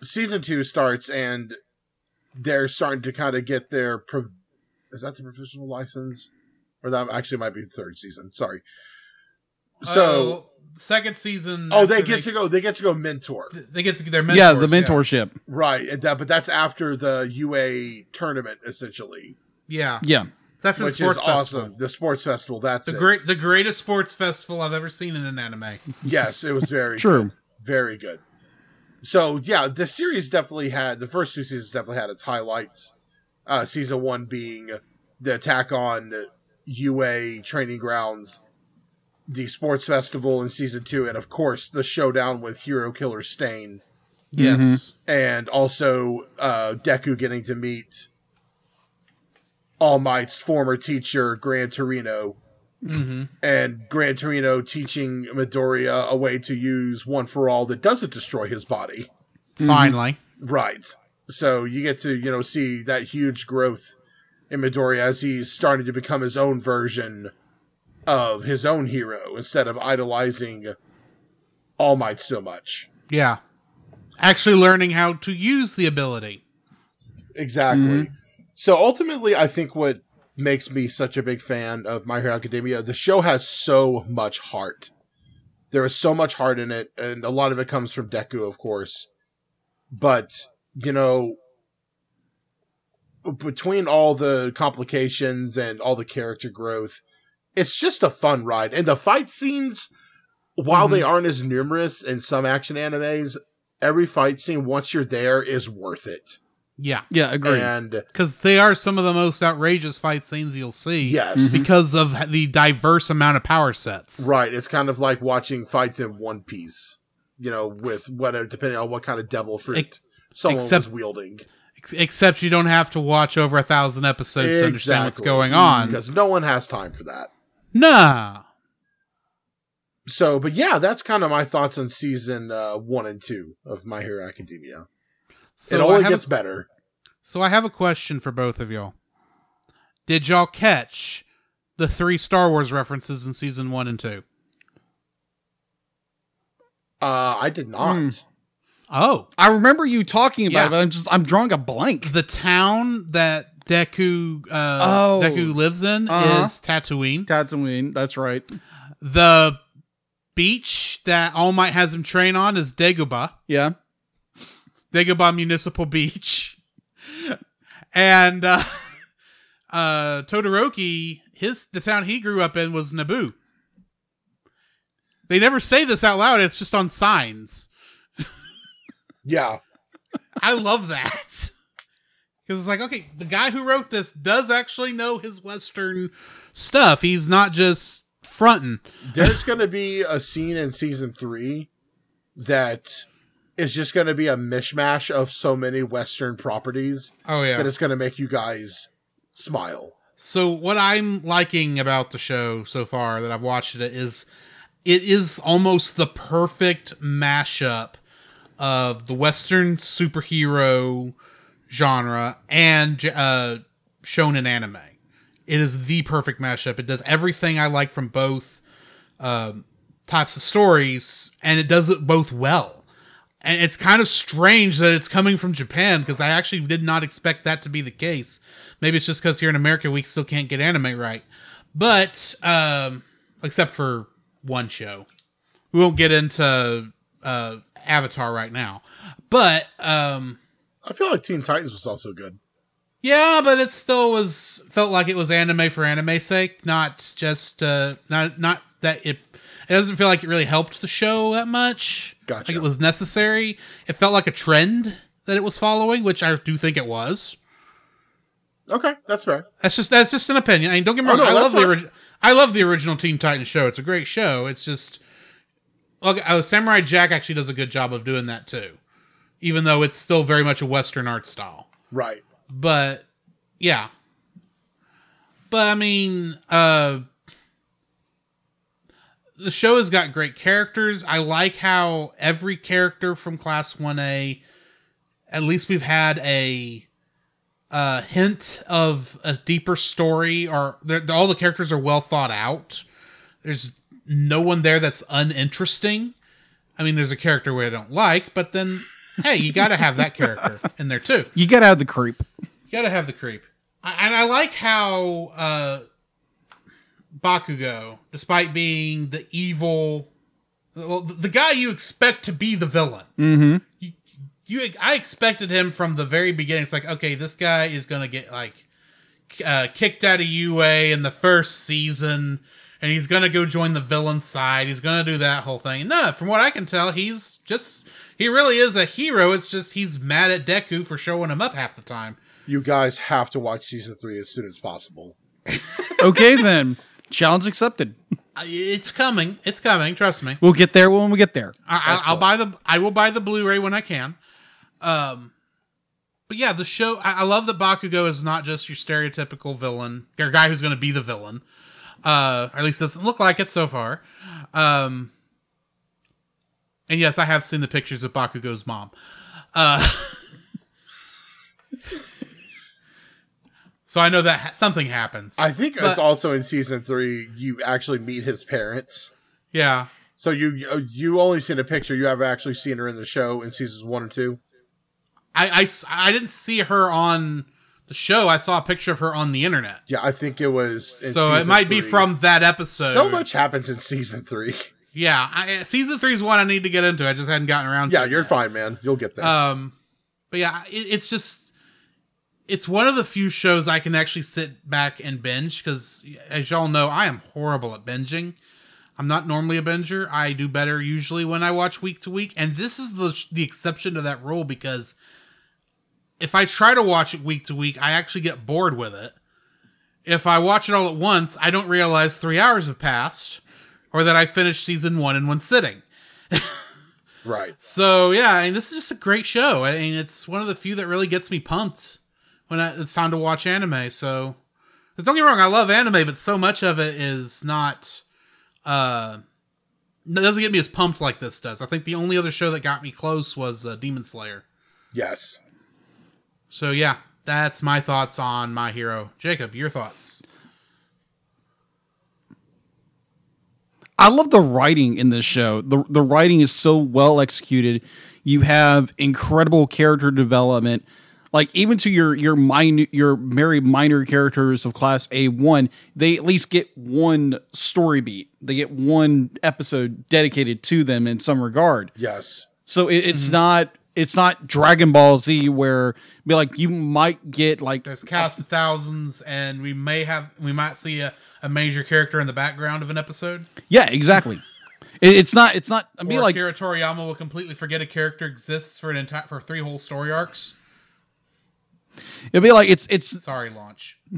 season two starts, and they're starting to kind of get their. Prov- is that the professional license? Or that actually might be the third season. Sorry. So, Uh, second season. oh, they after get to go. They get to go mentor, They get to get their mentors. yeah, the mentorship. right? And that, but that's after the UA tournament, essentially, Yeah, Yeah. it's after the which is sports awesome. festival. The sports festival. That's The it. great, the greatest sports festival I've ever seen in an anime. Yes, it was very True. good. very good. So yeah, the series definitely had the first two seasons definitely had its highlights. Uh, season one being the attack on UA training grounds, the sports festival in season two, and of course the showdown with Hero Killer Stain, Yes. and also uh, Deku getting to meet All Might's former teacher Gran Torino Mm-hmm. and Gran Torino teaching Midoriya a way to use One for All that doesn't destroy his body. Finally. Right. So you get to, you know, see that huge growth in Midoriya as he's starting to become his own version of his own hero instead of idolizing All Might so much. Yeah. Actually learning how to use the ability. Exactly. Mm-hmm. So ultimately, I think what makes me such a big fan of My Hero Academia, the show has so much heart. There is so much heart in it, and a lot of it comes from Deku, of course. But, you know, between all the complications and all the character growth, it's just a fun ride. And the fight scenes, while they mm-hmm. aren't as numerous in some action animes, every fight scene, once you're there, is worth it. Yeah. Yeah, agreed. And Because they are some of the most outrageous fight scenes you'll see. yes, mm-hmm. Because of the diverse amount of power sets. right. It's kind of like watching fights in One Piece, you know, with whatever, depending on what kind of devil fruit Ex- someone except- was wielding. Ex- Except you don't have to watch over a thousand episodes to understand what's going on. Because no one has time for that. Nah. So, but yeah, that's kind of my thoughts on season uh, one and two of My Hero Academia. So it only gets a, better. so I have a question for both of y'all. Did y'all catch the three Star Wars references in season one and two? Uh, I did not. Hmm. Oh, I remember you talking about Yeah. it, but I'm just I'm drawing a blank. the town that Deku uh, Oh. Deku lives in Uh-huh. is Tatooine. Tatooine, that's right. The beach that All Might has him train on is Dagobah. Yeah. Dagobah Municipal Beach. and uh, uh, Todoroki, his the town he grew up in was Naboo. They never say this out loud; it's just on signs. Yeah. I love that because it's like, okay, the guy who wrote this does actually know his Western stuff. He's not just fronting. There's going to be a scene in season three that is just going to be a mishmash of so many Western properties Oh yeah. that it's going to make you guys smile. So what I'm liking about the show so far that I've watched it is it is almost the perfect mashup of the western superhero genre and uh shonen anime. It is the perfect mashup. It does everything I like from both um, types of stories and it does it both well. And it's kind of strange that it's coming from Japan because I actually did not expect that to be the case. Maybe it's just because here in America we still can't get anime right. But um, except for one show. We won't get into uh, Avatar right now, but um, I feel like Teen Titans was also good. yeah, but it still was felt like it was anime for anime's sake, not just uh, not not that it. It doesn't feel like it really helped the show that much. Gotcha. Like it was necessary. It felt like a trend that it was following, which I do think it was. Okay, that's fair. That's just that's just an opinion. I mean, don't get me Oh, wrong. no, I love the original. I love the original Teen Titans show. It's a great show. It's just, look, uh, Samurai Jack actually does a good job of doing that too, even though it's still very much a Western art style. Right. But yeah, but I mean, uh, the show has got great characters. I like how every character from Class One A, at least we've had a uh, hint of a deeper story, or all the characters are well thought out. There's no one there that's uninteresting. I mean, there's a character we I don't like, but then hey, you got to have that character in there too. You gotta have the creep. You gotta have the creep. I, and I like how uh, Bakugo, despite being the evil, well, the, the guy you expect to be the villain, Mm-hmm. you, you, I expected him from the very beginning. It's like, okay, this guy is gonna get like uh, kicked out of UA in the first season, and he's gonna go join the villain side. He's gonna do that whole thing. No, from what I can tell, he's just he really is a hero. It's just he's mad at Deku for showing him up half the time. You guys have to watch season three as soon as possible. Okay then. Challenge accepted. It's coming. It's coming. Trust me. We'll get there when we get there. I, I, I'll buy the. I will buy the Blu-ray when I can. Um, but yeah, the show. I, I love that Bakugo is not just your stereotypical villain or guy who's going to be the villain. Uh, or at least doesn't look like it so far. Um, and yes, I have seen the pictures of Bakugo's mom. Uh, so I know that ha- something happens. I think But- it's also in season three. You actually meet his parents. yeah. So you you only seen a picture. You haven't actually seen her in the show in seasons one and two. I I didn't see her on the show. I saw a picture of her on the internet. Yeah, I think it was. In so it might be from that episode. So much happens in season three. Yeah, I, season three is one I need to get into. I just hadn't gotten around. Yeah, it you're fine, man. You'll get there. Um, but yeah, it, it's just it's one of the few shows I can actually sit back and binge because, as y'all know, I am horrible at binging. I'm not normally a binger. I do better usually when I watch week to week, and this is the the exception to that rule because if I try to watch it week to week, I actually get bored with it. If I watch it all at once, I don't realize three hours have passed, or that I finished season one in one sitting. right. So yeah, I mean, this is just a great show. I mean, it's one of the few that really gets me pumped when I, it's time to watch anime. So, don't get me wrong, I love anime, but so much of it is not. Uh, it doesn't get me as pumped like this does. I think the only other show that got me close was uh, Demon Slayer. Yes. So yeah, that's my thoughts on My Hero. Jacob, your thoughts? I love the writing in this show. The the writing is so well executed. You have incredible character development. Like even to your your minor your very minor characters of class A1, they at least get one story beat. They get one episode dedicated to them in some regard. Yes. So it, it's mm-hmm. not it's not Dragon Ball Z where be like you might get like There's cast of thousands, and we may have we might see a, a major character in the background of an episode. yeah exactly. It, it's not it's not I mean or like Akira Toriyama will completely forget a character exists for an entire for three whole story arcs. it'd be like it's it's Sorry, launch.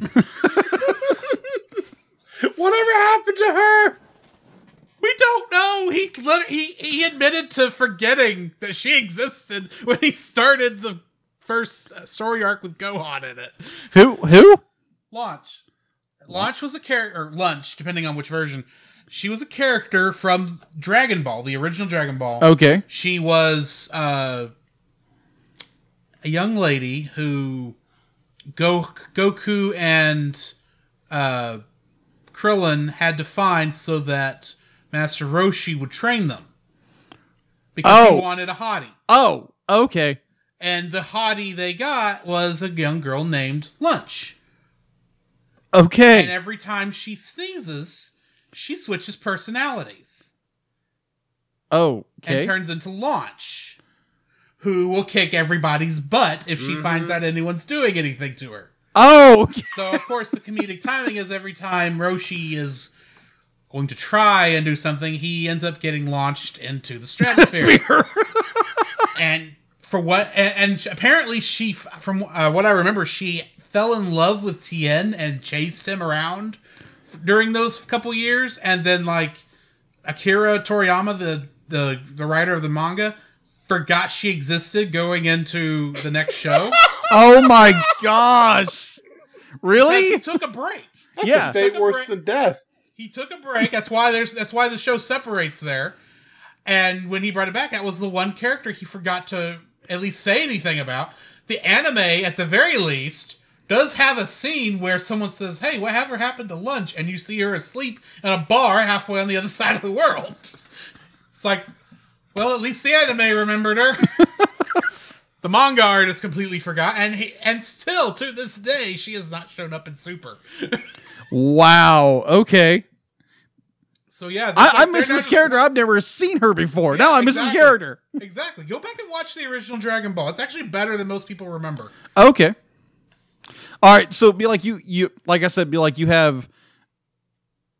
Whatever happened to her? We don't know. He lit- he he admitted to forgetting that she existed when he started the first uh, story arc with Gohan in it. who who Launch. Launch was a character, or Lunch, depending on which version. She was a character from Dragon Ball, the original Dragon Ball. okay She was uh, a young lady who Go- Goku and uh, Krillin had to find so that Master Roshi would train them. Because Oh. he wanted a hottie. oh okay And the hottie they got was a young girl named Lunch. Okay. And every time she sneezes, she switches personalities Oh, okay. and turns into Launch, who will kick everybody's butt if she finds mm-hmm. out anyone's doing anything to her. oh, okay. So of course the comedic timing is every time Roshi is going to try and do something, he ends up getting launched into the stratosphere. and for what? And, and apparently she, from uh, what I remember, she fell in love with Tien and chased him around during those couple years, and then like Akira Toriyama, the the the writer of the manga. Forgot she existed going into the next show. oh my gosh. Really? he took a break. Yeah. Fate worse break. than death. He took a break. That's why there's that's why the show separates there. And when he brought it back, that was the one character he forgot to at least say anything about. The anime, at the very least, does have a scene where someone says, "Hey, whatever happened to lunch?" and you see her asleep in a bar halfway on the other side of the world. It's like, well, at least the anime remembered her. the manga artist completely forgot, and he and still to this day she has not shown up in Super. Wow. Okay. So yeah, I, I miss this just- character. I've never seen her before. Yeah, now I miss this character. Exactly. Go back and watch the original Dragon Ball. It's actually better than most people remember. Okay. All right. So be like you you like I said, be like you have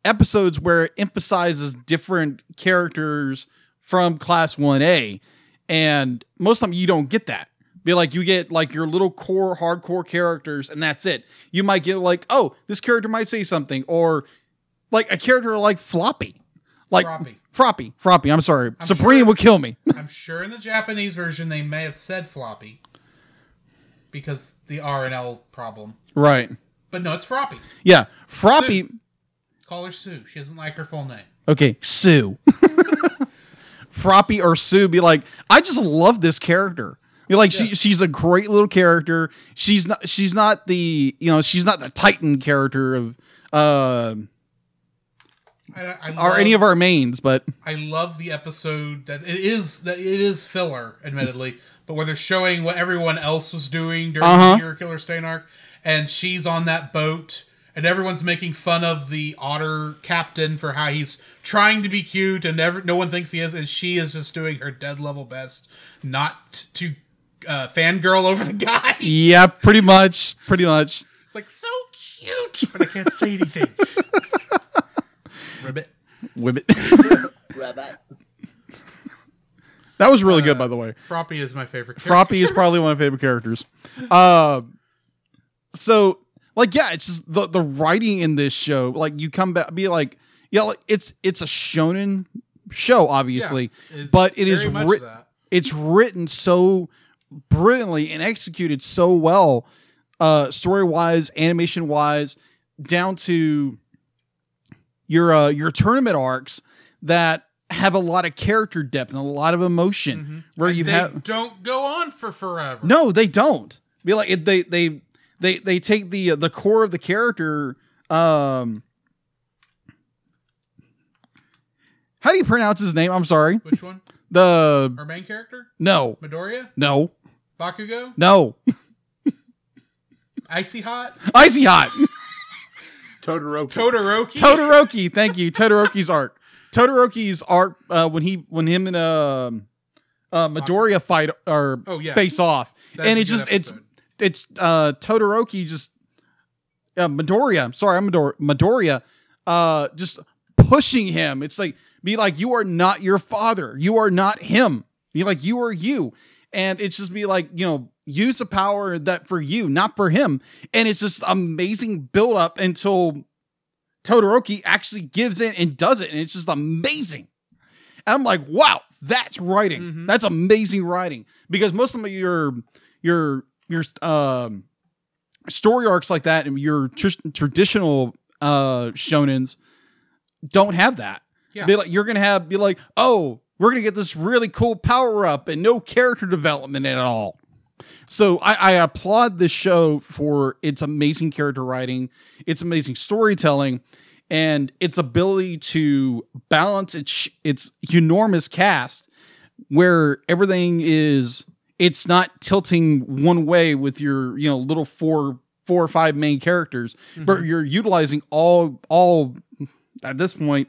episodes where it emphasizes different characters from class 1A. And most of the time you don't get that. Be like you get like your little core hardcore characters and that's it. You might get like, oh, this character might say something, or like a character like Floppy. Like Froppy. Froppy. Froppy. I'm sorry. I'm Supreme sure- will kill me. I'm sure in the Japanese version they may have said floppy because the R and L problem. right. But no, it's Froppy. Yeah. Froppy. Call her Tsu. She doesn't like her full name. Okay, Tsu. Froppy or Tsu be like, I just love this character. You're like she she's a great little character. She's not she's not the you know she's not the Titan character of uh I, I or love, any of our mains, but I love the episode that it is that it is filler, admittedly, but where they're showing what everyone else was doing during Uh-huh. the Hero Killer Stain arc, and she's on that boat, and everyone's making fun of the otter captain for how he's trying to be cute, and never, no one thinks he is, and she is just doing her dead level best not to uh, fangirl over the guy. yeah, pretty much, pretty much. It's like so cute, but I can't say anything. Ribbit. Whibbit. Rabbit. that was really good, by the way. Froppy is my favorite. character. Froppy is probably one of my favorite characters. Uh, so like yeah, it's just the the writing in this show. Like you come back, be like yeah, like it's it's a shonen show, obviously, It's but it is very much writ- it's written so brilliantly and executed so well, uh, story wise, animation wise, down to your uh, your tournament arcs that have a lot of character depth and a lot of emotion. Where And you they have don't go on for forever. no, they don't. Be like they they they they take the the core of the character. Um, how do you pronounce his name? I'm sorry. Which one? The Our main character, no Midoriya, no Bakugo, no Icy Hot, icy hot Todoroki. Todoroki. Todoroki. Thank you. Todoroki's arc. Todoroki's arc uh, when he when him and um uh, Midoriya fight or Oh, yeah. face off, That's and it's good just it's episode. it's uh Todoroki just uh, Midoriya. Sorry, I'm Midor- Midoriya. Uh, just pushing him. It's like be like you are not your father. You are not him. Be like you are you, and it's just be like you know use the power that for you, not for him. And it's just amazing build up until Todoroki actually gives in and does it, and it's just amazing. And I'm like, wow, that's writing. Mhm. That's amazing writing. Because most of your your your um story arcs like that and your tr- traditional uh shonens don't have that. Yeah. Be like you're gonna have be like, oh, we're gonna get this really cool power up and no character development at all. So I, I applaud this show for its amazing character writing, its amazing storytelling, and its ability to balance its its enormous cast, where everything is it's not tilting one way with your you know little four four or five main characters, but mm-hmm. you're utilizing all all at this point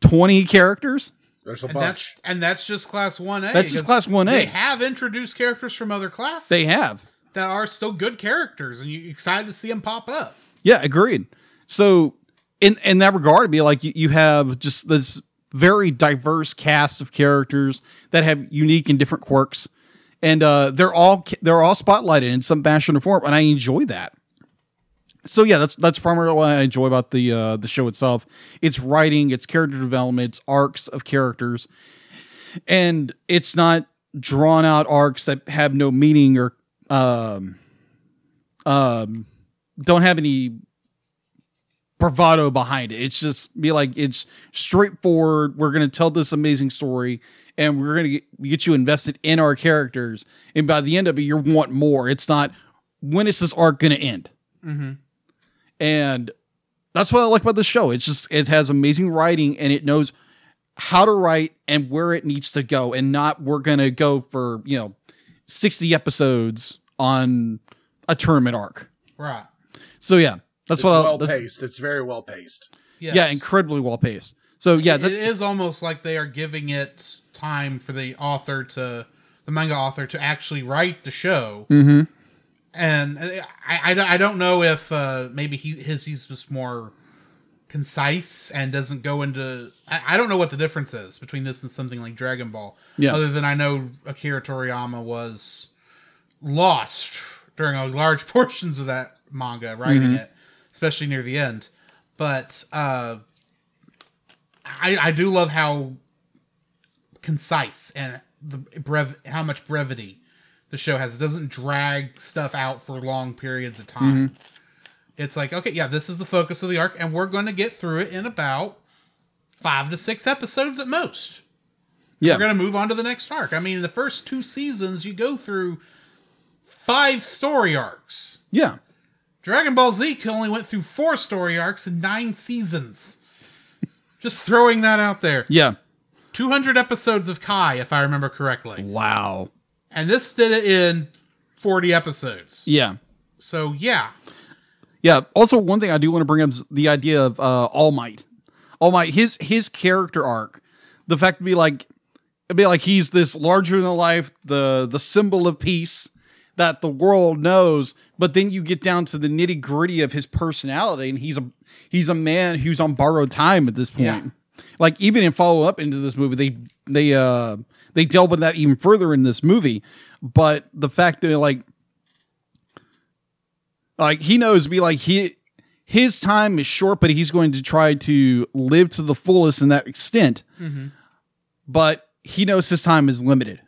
20 characters. There's a And bunch. that's and that's just class one A. That's just class 1A. They have introduced characters from other classes. They have. that are still good characters, and you're excited to see them pop up. Yeah, agreed. So in in that regard, it'd be like you, you have just this very diverse cast of characters that have unique and different quirks, and uh, they're all they're all spotlighted in some fashion or form, and I enjoy that. So yeah, that's that's primarily what I enjoy about the uh, the show itself. It's writing, it's character development, it's arcs of characters, and it's not drawn out arcs that have no meaning or um um don't have any bravado behind it. It's just be like it's straightforward. We're gonna tell this amazing story, and we're gonna get, get you invested in our characters. And by the end of it, you want more. It's not when is this arc gonna end? Mm-hmm. And that's what I like about the show. It's just it has amazing writing, and it knows how to write and where it needs to go, and not we're gonna go for you know sixty episodes on a tournament arc. Right. So yeah, that's it's what I, well that's- paced. It's very well paced. Yes. Yeah, incredibly well paced. So yeah, it that, is almost like they are giving it time for the author to the manga author to actually write the show. hmm And I, I, I don't know if uh, maybe he his he's just more concise and doesn't go into. I, I don't know what the difference is between this and something like Dragon Ball. Yeah. Other than I know Akira Toriyama was lost during a large portions of that manga writing Mm-hmm. it, especially near the end. But uh, I I do love how concise and the brev how much brevity the show has. It doesn't drag stuff out for long periods of time. Mm-hmm. It's like, okay, yeah, this is the focus of the arc, and we're going to get through it in about five to six episodes at most. yeah, We're going to move on to the next arc. I mean, in the first two seasons, you go through five story arcs. yeah, Dragon Ball Z only went through four story arcs in nine seasons. Just throwing that out there. yeah. 200 episodes of Kai, if I remember correctly. Wow. And this did it in 40 episodes. Yeah, So, yeah. yeah. Also, one thing I do want to bring up is the idea of uh, All Might. All Might, his his character arc, the fact to be like, it'd be like he's this larger than life, the the symbol of peace that the world knows. But then you get down to the nitty gritty of his personality, and he's a he's a man who's on borrowed time at this point. Yeah. Like even in follow up into this movie, they they uh they delve with that even further in this movie. But the fact that like like he knows be like he his time is short, but he's going to try to live to the fullest in that extent. Mm-hmm. But he knows his time is limited.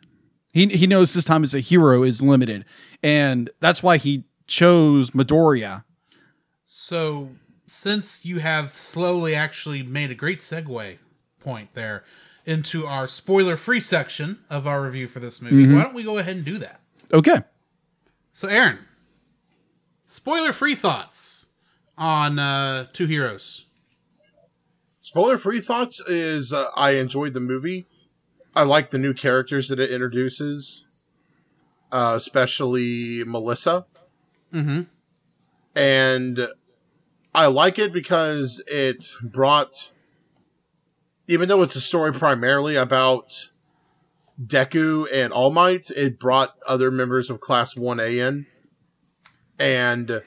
He he knows his time as a hero is limited, and that's why he chose Midoriya. So, since you have slowly actually made a great segue point there into our spoiler free section of our review for this movie, why don't we go ahead and do that? Okay. So, Aaron, spoiler free thoughts on uh, Two Heroes. Spoiler free thoughts is uh, I enjoyed the movie. I like the new characters that it introduces, uh, especially Melissa. Mm-hmm. And I like it because it brought, even though it's a story primarily about Deku and All Might, it brought other members of Class 1A in. And,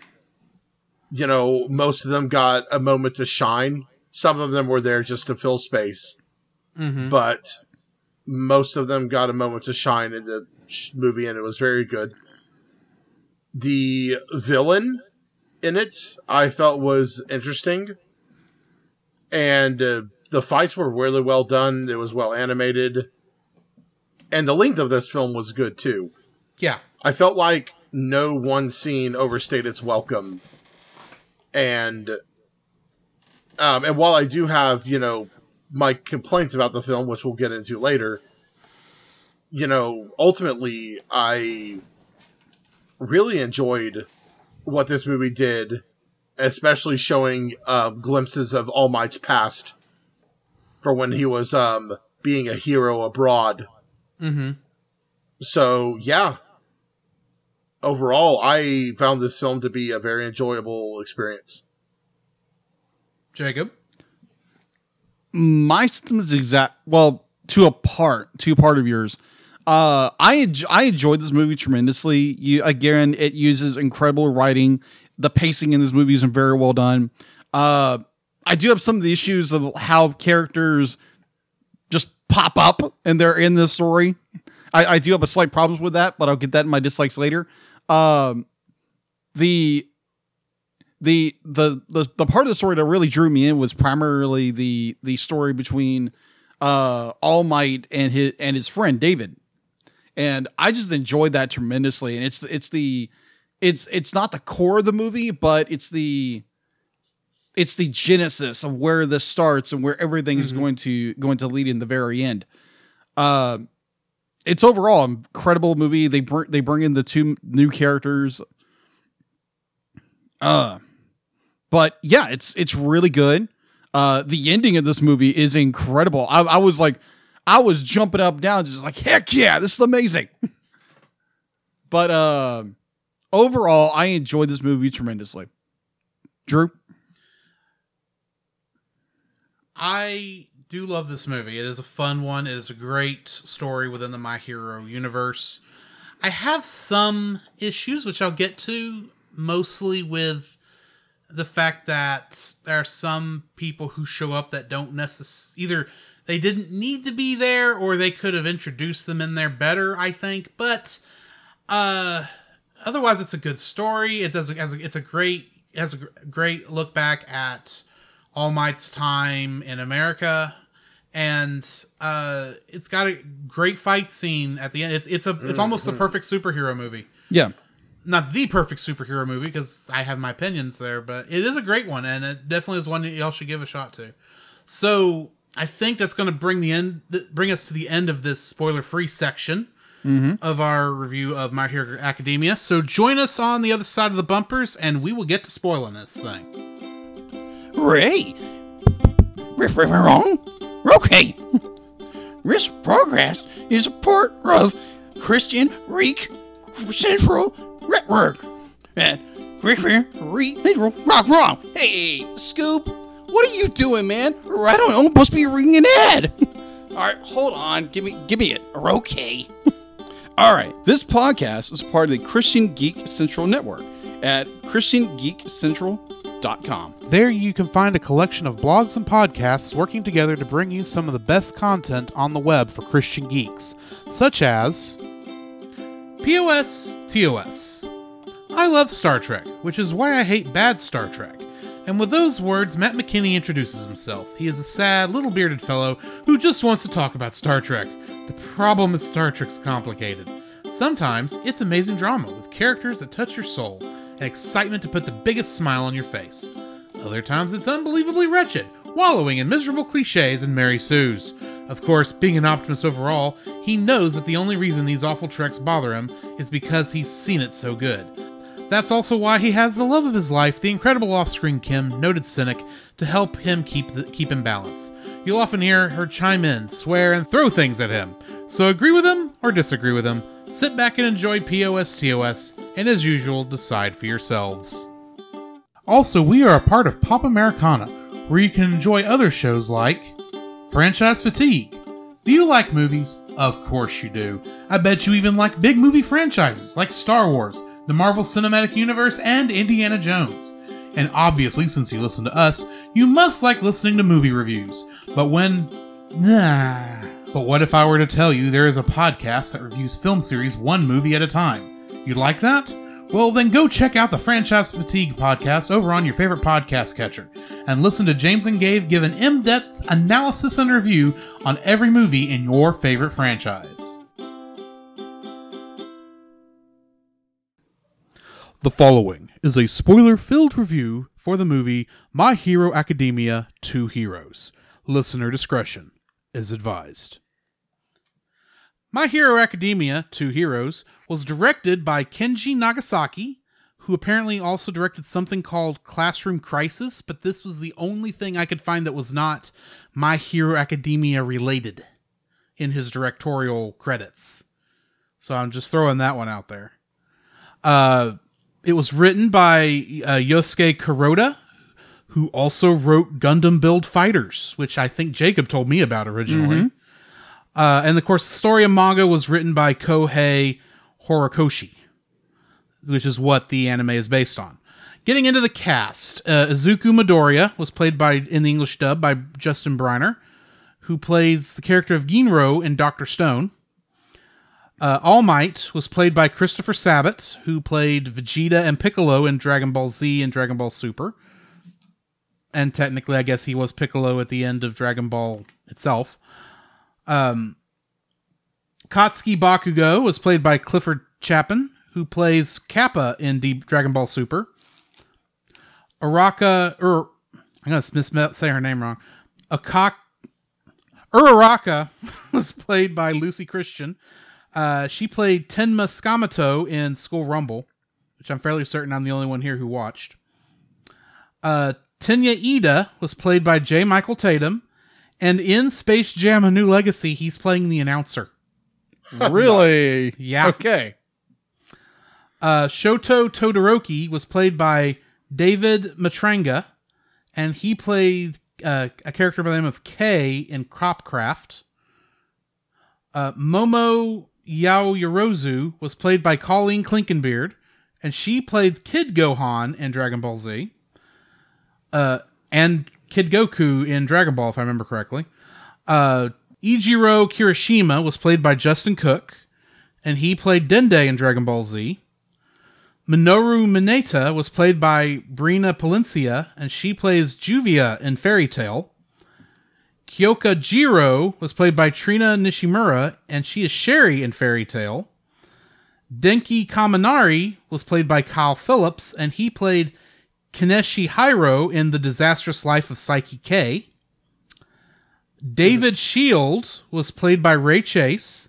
you know, most of them got a moment to shine. Some of them were there just to fill space. Mm-hmm. But most of them got a moment to shine in the movie, and it was very good. The villain in it, I felt was interesting, and uh, the fights were really well done. It was well animated, and the length of this film was good too. Yeah. I felt like no one scene overstayed its welcome, and um, and while I do have you know my complaints about the film, which we'll get into later, you know, ultimately I really enjoyed what this movie did, especially showing uh, glimpses of All Might's past for when he was um, being a hero abroad. Mm-hmm. So yeah, overall, I found this film to be a very enjoyable experience. Jacob. my system is exact well to a part to a part of yours uh i i enjoyed this movie tremendously you again it uses incredible writing the pacing in this movie is very well done uh i do have some of the issues of how characters just pop up and they're in this story i i do have a slight problems with that but i'll get that in my dislikes later um the the the the the part of the story that really drew me in was primarily the the story between uh All Might and his and his friend David. And I just enjoyed that tremendously. And it's it's the it's it's not the core of the movie, but it's the it's the genesis of where this starts and where everything is going to going to lead in the very end. Uh, it's overall an incredible movie. They bring they bring in the two new characters. Uh but yeah, it's it's really good. Uh, the ending of this movie is incredible. I, I was like, I was jumping up and down, just like, heck yeah, this is amazing. but uh, overall, I enjoyed this movie tremendously. Drew, I do love this movie. It is a fun one. It is a great story within the My Hero universe. I have some issues, which I'll get to, mostly with the fact that there are some people who show up that don't necessarily either they didn't need to be there or they could have introduced them in there better. I think, but uh, otherwise, it's a good story. It does. It has a, it's a great. It has a great look back at All Might's time in America, and uh, it's got a great fight scene at the end. It's it's a it's almost the perfect superhero movie. yeah, Not the perfect superhero movie because I have my opinions there, but it is a great one, and it definitely is one that y'all should give a shot to. So I think that's going to bring the end bring us to the end of this spoiler free section of our review of My Hero Academia. So join us on the other side of the bumpers, and we will get to spoiling this thing. Ray. Riff, riff, wrong. Okay. This progress is a part of Christian Reek Central Network. And riff, Reek Central Rock Wrong. Hey, Scoop, what are you doing, man? I don't know. I'm supposed to be reading an ad. All right, hold on. Give me give me it. Okay. All right. This podcast is part of the Christian Geek Central Network at christiangeekcentral.com. There you can find a collection of blogs and podcasts working together to bring you some of the best content on the web for Christian geeks, such as POS TOS. I love Star Trek, which is why I hate bad Star Trek. And with those words, Matt McKinney introduces himself. He is a sad, little bearded fellow who just wants to talk about Star Trek. The problem is Star Trek's complicated. Sometimes it's amazing drama with characters that touch your soul and excitement to put the biggest smile on your face. Other times it's unbelievably wretched, wallowing in miserable cliches and Mary Sue's. Of course, being an optimist overall, he knows that the only reason these awful treks bother him is because he's seen it so good. That's also why he has the love of his life, the incredible off-screen Kim, noted cynic, to help him keep the, keep in balance. You'll often hear her chime in, swear, and throw things at him. So agree with him or disagree with him. Sit back and enjoy POSTOS, and as usual, decide for yourselves. Also, we are a part of Pop Americana, where you can enjoy other shows like Franchise Fatigue. Do you like movies? Of course you do. I bet you even like big movie franchises like Star Wars, the Marvel Cinematic Universe, and Indiana Jones. And obviously, since you listen to us, you must like listening to movie reviews. But when. Nah. But what if I were to tell you there is a podcast that reviews film series one movie at a time? You'd like that? Well, then go check out the Franchise Fatigue podcast over on your favorite podcast catcher and listen to James and Gabe give an in depth analysis and review on every movie in your favorite franchise. The following is a spoiler filled review for the movie My Hero Academia Two Heroes. Listener discretion is advised. My Hero Academia Two Heroes was directed by Kenji Nagasaki, who apparently also directed something called Classroom Crisis, but this was the only thing I could find that was not My Hero Academia related in his directorial credits. So I'm just throwing that one out there. Uh, it was written by uh, Yosuke Kuroda, who also wrote Gundam Build Fighters, which I think Jacob told me about originally. Uh, and of course, the story of manga was written by Kohei Horikoshi, which is what the anime is based on. Getting into the cast, uh, Izuku Midoriya was played by in the English dub by Justin Briner, who plays the character of Ginro in Doctor Stone. Uh, All Might was played by Christopher Sabat, who played Vegeta and Piccolo in Dragon Ball Z and Dragon Ball Super. And technically, I guess he was Piccolo at the end of Dragon Ball itself. Um, Katsuki Bakugo was played by Clifford Chapin, who plays Cabba in Deep Dragon Ball Super. Araka, or I'm gonna mis- say her name wrong. Akak Uraraka was played by Lucy Christian. Uh, she played Tenma Tsukamoto in School Rumble, which I'm fairly certain I'm the only one here who watched. Uh, Tenya Ida was played by J. Michael Tatum, and in Space Jam: A New Legacy, he's playing the announcer. Really? Yeah. Okay. Uh, Shoto Todoroki was played by David Matranga, and he played uh, a character by the name of K in Cropcraft. Uh, Momo Yaoyorozu was played by Colleen Clinkenbeard, and she played Kid Gohan in Dragon Ball Z, uh, and Kid Goku in Dragon Ball, if I remember correctly. Uh, Ichiro Kirishima was played by Justin Cook, and he played Dende in Dragon Ball Z. Minoru Mineta was played by Brina Palencia, and she plays Juvia in Fairy Tail. Kyoka Jiro was played by Trina Nishimura, and she is Sherry in Fairy Tail. Denki Kaminari was played by Kyle Phillips, and he played Kineshi Hiro in The Disastrous Life of Saiki K. David Shield was played by Ray Chase,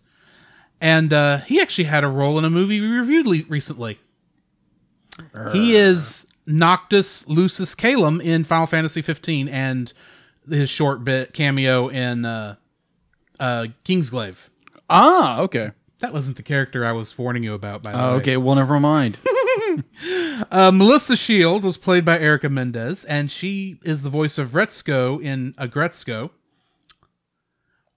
and uh, he actually had a role in a movie we reviewed le- recently. He is Noctis Lucis Caelum in Final Fantasy 15 and his short bit cameo in uh, uh, Kingsglaive. Ah, okay. That wasn't the character I was warning you about, by the Oh, way. okay. Well, never mind. Uh, Melissa Shield was played by Erica Mendez, and she is the voice of Retsuko in Aggretsuko.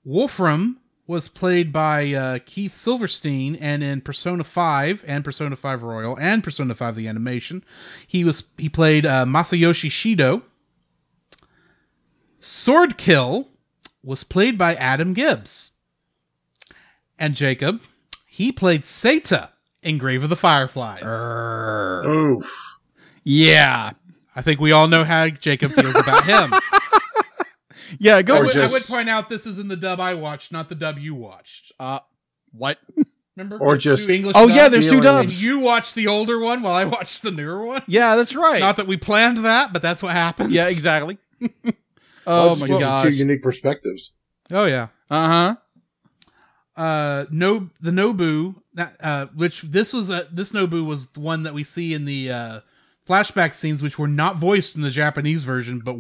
Wolfram was played by uh, Keith Silverstein, and in Persona 5 and Persona 5 Royal and Persona 5 the animation, he was he played uh, Masayoshi Shido. Swordkill was played by Adam Gibbs. And Jacob, he played Seta in Grave of the Fireflies. Oof. yeah. I think we all know how Jacob feels about him. Yeah. Go. I, with- would, I would point out this is in the dub I watched, not the dub you watched. uh, what? Remember? Or just- two English Oh yeah, there's two dubs. you watched the older one while I watched the newer one. Yeah, that's right. Not that we planned that, but that's what happened. yeah, exactly. Oh it's- my gosh. Two unique perspectives. Oh yeah. Uh huh. Uh, no, the Nobu, that, uh, which this was a this Nobu was the one that we see in the uh, flashback scenes, which were not voiced in the Japanese version, but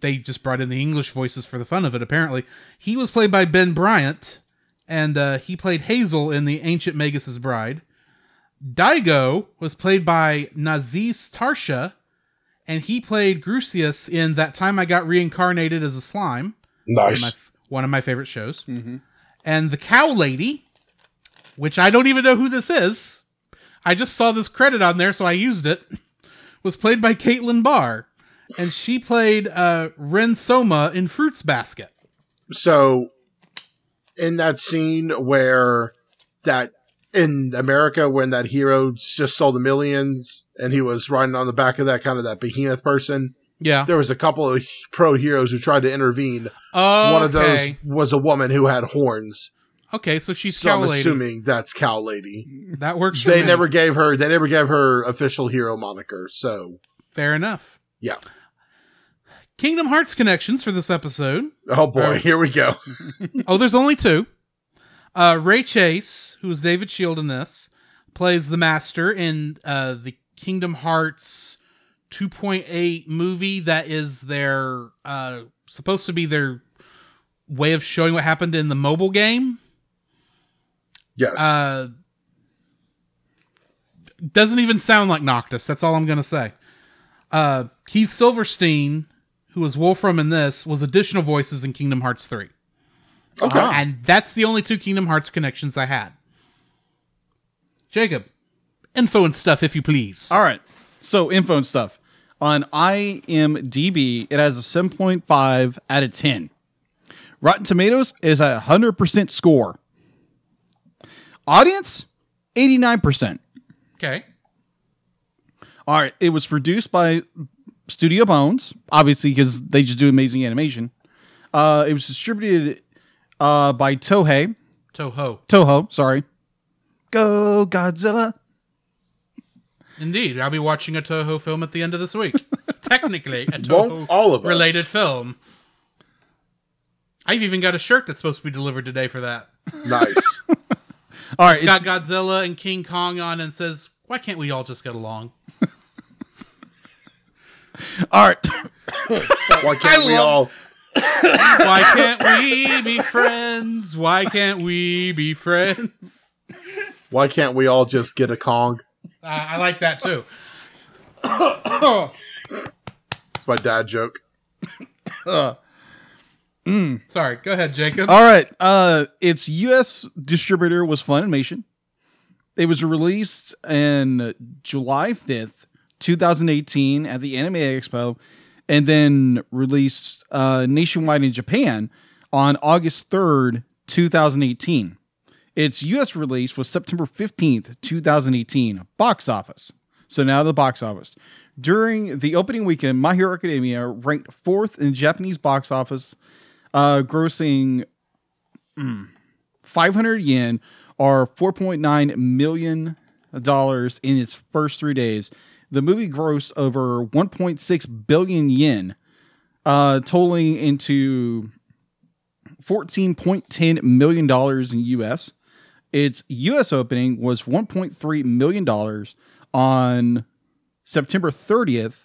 they just brought in the English voices for the fun of it. Apparently, he was played by Ben Bryant, and uh, he played Hazel in the Ancient Magus's Bride. Daigo was played by Nazis Tarsha, and he played Grusius in That Time I Got Reincarnated as a Slime one of Nice. my, one of my favorite shows. Mm-hmm. And the cow lady, which I don't even know who this is. I just saw this credit on there, so I used it. Was played by Caitlin Barr, and she played uh, Ren Soma in Fruits Basket. So, in that scene where that in America, when that hero just sold the millions and he was riding on the back of that kind of that behemoth person, Yeah. there was a couple of pro heroes who tried to intervene. Oh, One of those okay. was a woman who had horns. Okay, so she's so cow I'm lady. assuming that's Cow Lady. that works. For They me. never gave her. They never gave her official hero moniker. So Fair enough. yeah. Kingdom Hearts connections for this episode. Oh boy, Uh, here we go. Oh, there's only two. Uh, Ray Chase, who is David Shield in this, plays the Master in uh, the Kingdom Hearts 2.8 movie that is their uh, supposed to be their way of showing what happened in the mobile game. Yes. Uh, doesn't even sound like Noctis. That's all I'm gonna say. Uh, Keith Silverstein, who was Wolfram in this, was additional voices in Kingdom Hearts 3. Okay. And that's the only two Kingdom Hearts connections I had. Jacob, info and stuff, if you please. All right. So info and stuff. On IMDb, it has a 7.5 out of 10. Rotten Tomatoes is a 100% score. Audience, 89%. Okay. All right. It was produced by Studio Bones, obviously, because they just do amazing animation. Uh, it was distributed uh, by Tohei. Toho. Toho, sorry. Go Godzilla. Indeed, I'll be watching a Toho film at the end of this week. Technically, a Toho all of us? related film. I've even got a shirt that's supposed to be delivered today for that. Nice. All right. It's got Godzilla and King Kong on and says, "Why can't we all just get along?" all right. Why can't we love- all? Why can't we be friends? Why can't we be friends? Why can't we all just get a Kong? Uh, I like that too. It's my dad joke. Sorry, go ahead, Jacob. All right. Uh, its U.S. distributor was Funimation. It was released in July 5th, 2018 at the Anime Expo, and then released uh, nationwide in Japan on August 3rd, 2018. Its U.S. release was September 15th, 2018, box office. So now the box office. During the opening weekend, My Hero Academia ranked fourth in Japanese box office, uh, grossing mm, 500 yen or 4.9 million dollars in its first three days. The movie grossed over 1.6 billion yen, uh, totaling into 14.10 million dollars in U.S. Its U.S. opening was 1.3 million dollars on September 30th,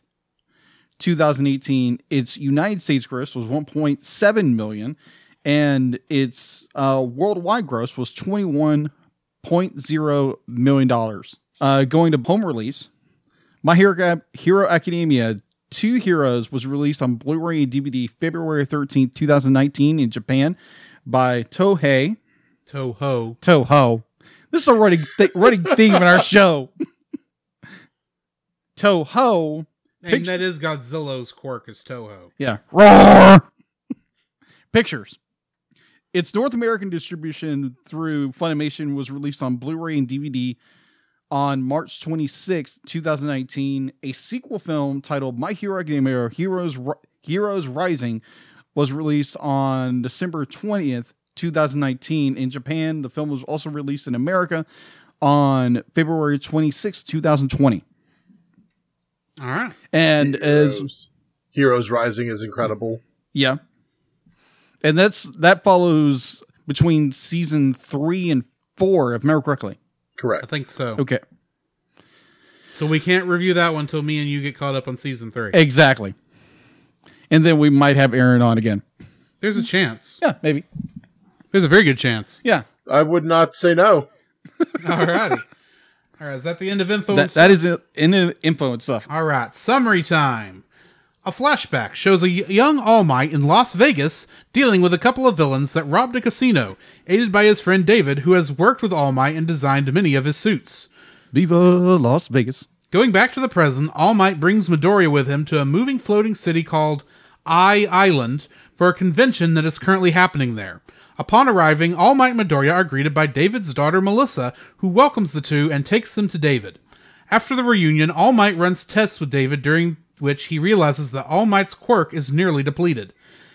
2018. Its United States gross was 1.7 million, and its uh, worldwide gross was 21.0 million dollars. Uh, going to home release, My Hero, Hero Academia Two Heroes was released on Blu-ray and DVD February 13th, 2019 in Japan by Tohei. Toho. Toho. This is a running th- running theme in our show. Toho. And Picture- that is Godzilla's quirk is Toho. Yeah. Roar. Pictures. Its North American distribution through Funimation was released on Blu-ray and DVD on March 26, 2019. A sequel film titled My Hero Academia Heroes Heroes Rising was released on December 20th, 2019 in Japan. The film was also released in America on February 26, 2020. All right. And as Heroes. Heroes Rising is incredible. Yeah. And that's that follows between season three and four, if I remember correctly. Correct. I think so. Okay. So we can't review that one until me and you get caught up on season three. Exactly. And then we might have Aaron on again. There's a chance. Yeah, maybe. There's a very good chance. Yeah. I would not say no. All righty. All right. Is that the end of info? That, and that is it in the info and stuff. All right, summary time. A flashback shows a young All Might in Las Vegas dealing with a couple of villains that robbed a casino, aided by his friend David, who has worked with All Might and designed many of his suits. Viva Las Vegas. Going back to the present, All Might brings Midoriya with him to a moving floating city called I Island for a convention that is currently happening there. Upon arriving, All Might and Midoriya are greeted by David's daughter Melissa, who welcomes the two and takes them to David. After the reunion, All Might runs tests with David, during which he realizes that All Might's quirk is nearly depleted.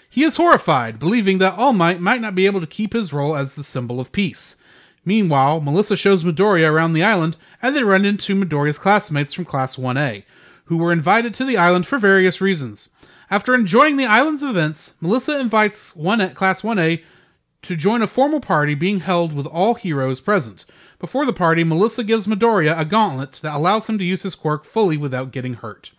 He is horrified, believing that All Might might not be able to keep his role as the symbol of peace. Meanwhile, Melissa shows Midoriya around the island, and they run into Midoriya's classmates from Class 1A, who were invited to the island for various reasons. After enjoying the island's events, Melissa invites one at Class 1A to join a formal party being held with all heroes present. Before the party, Melissa gives Midoriya a gauntlet that allows him to use his quirk fully without getting hurt.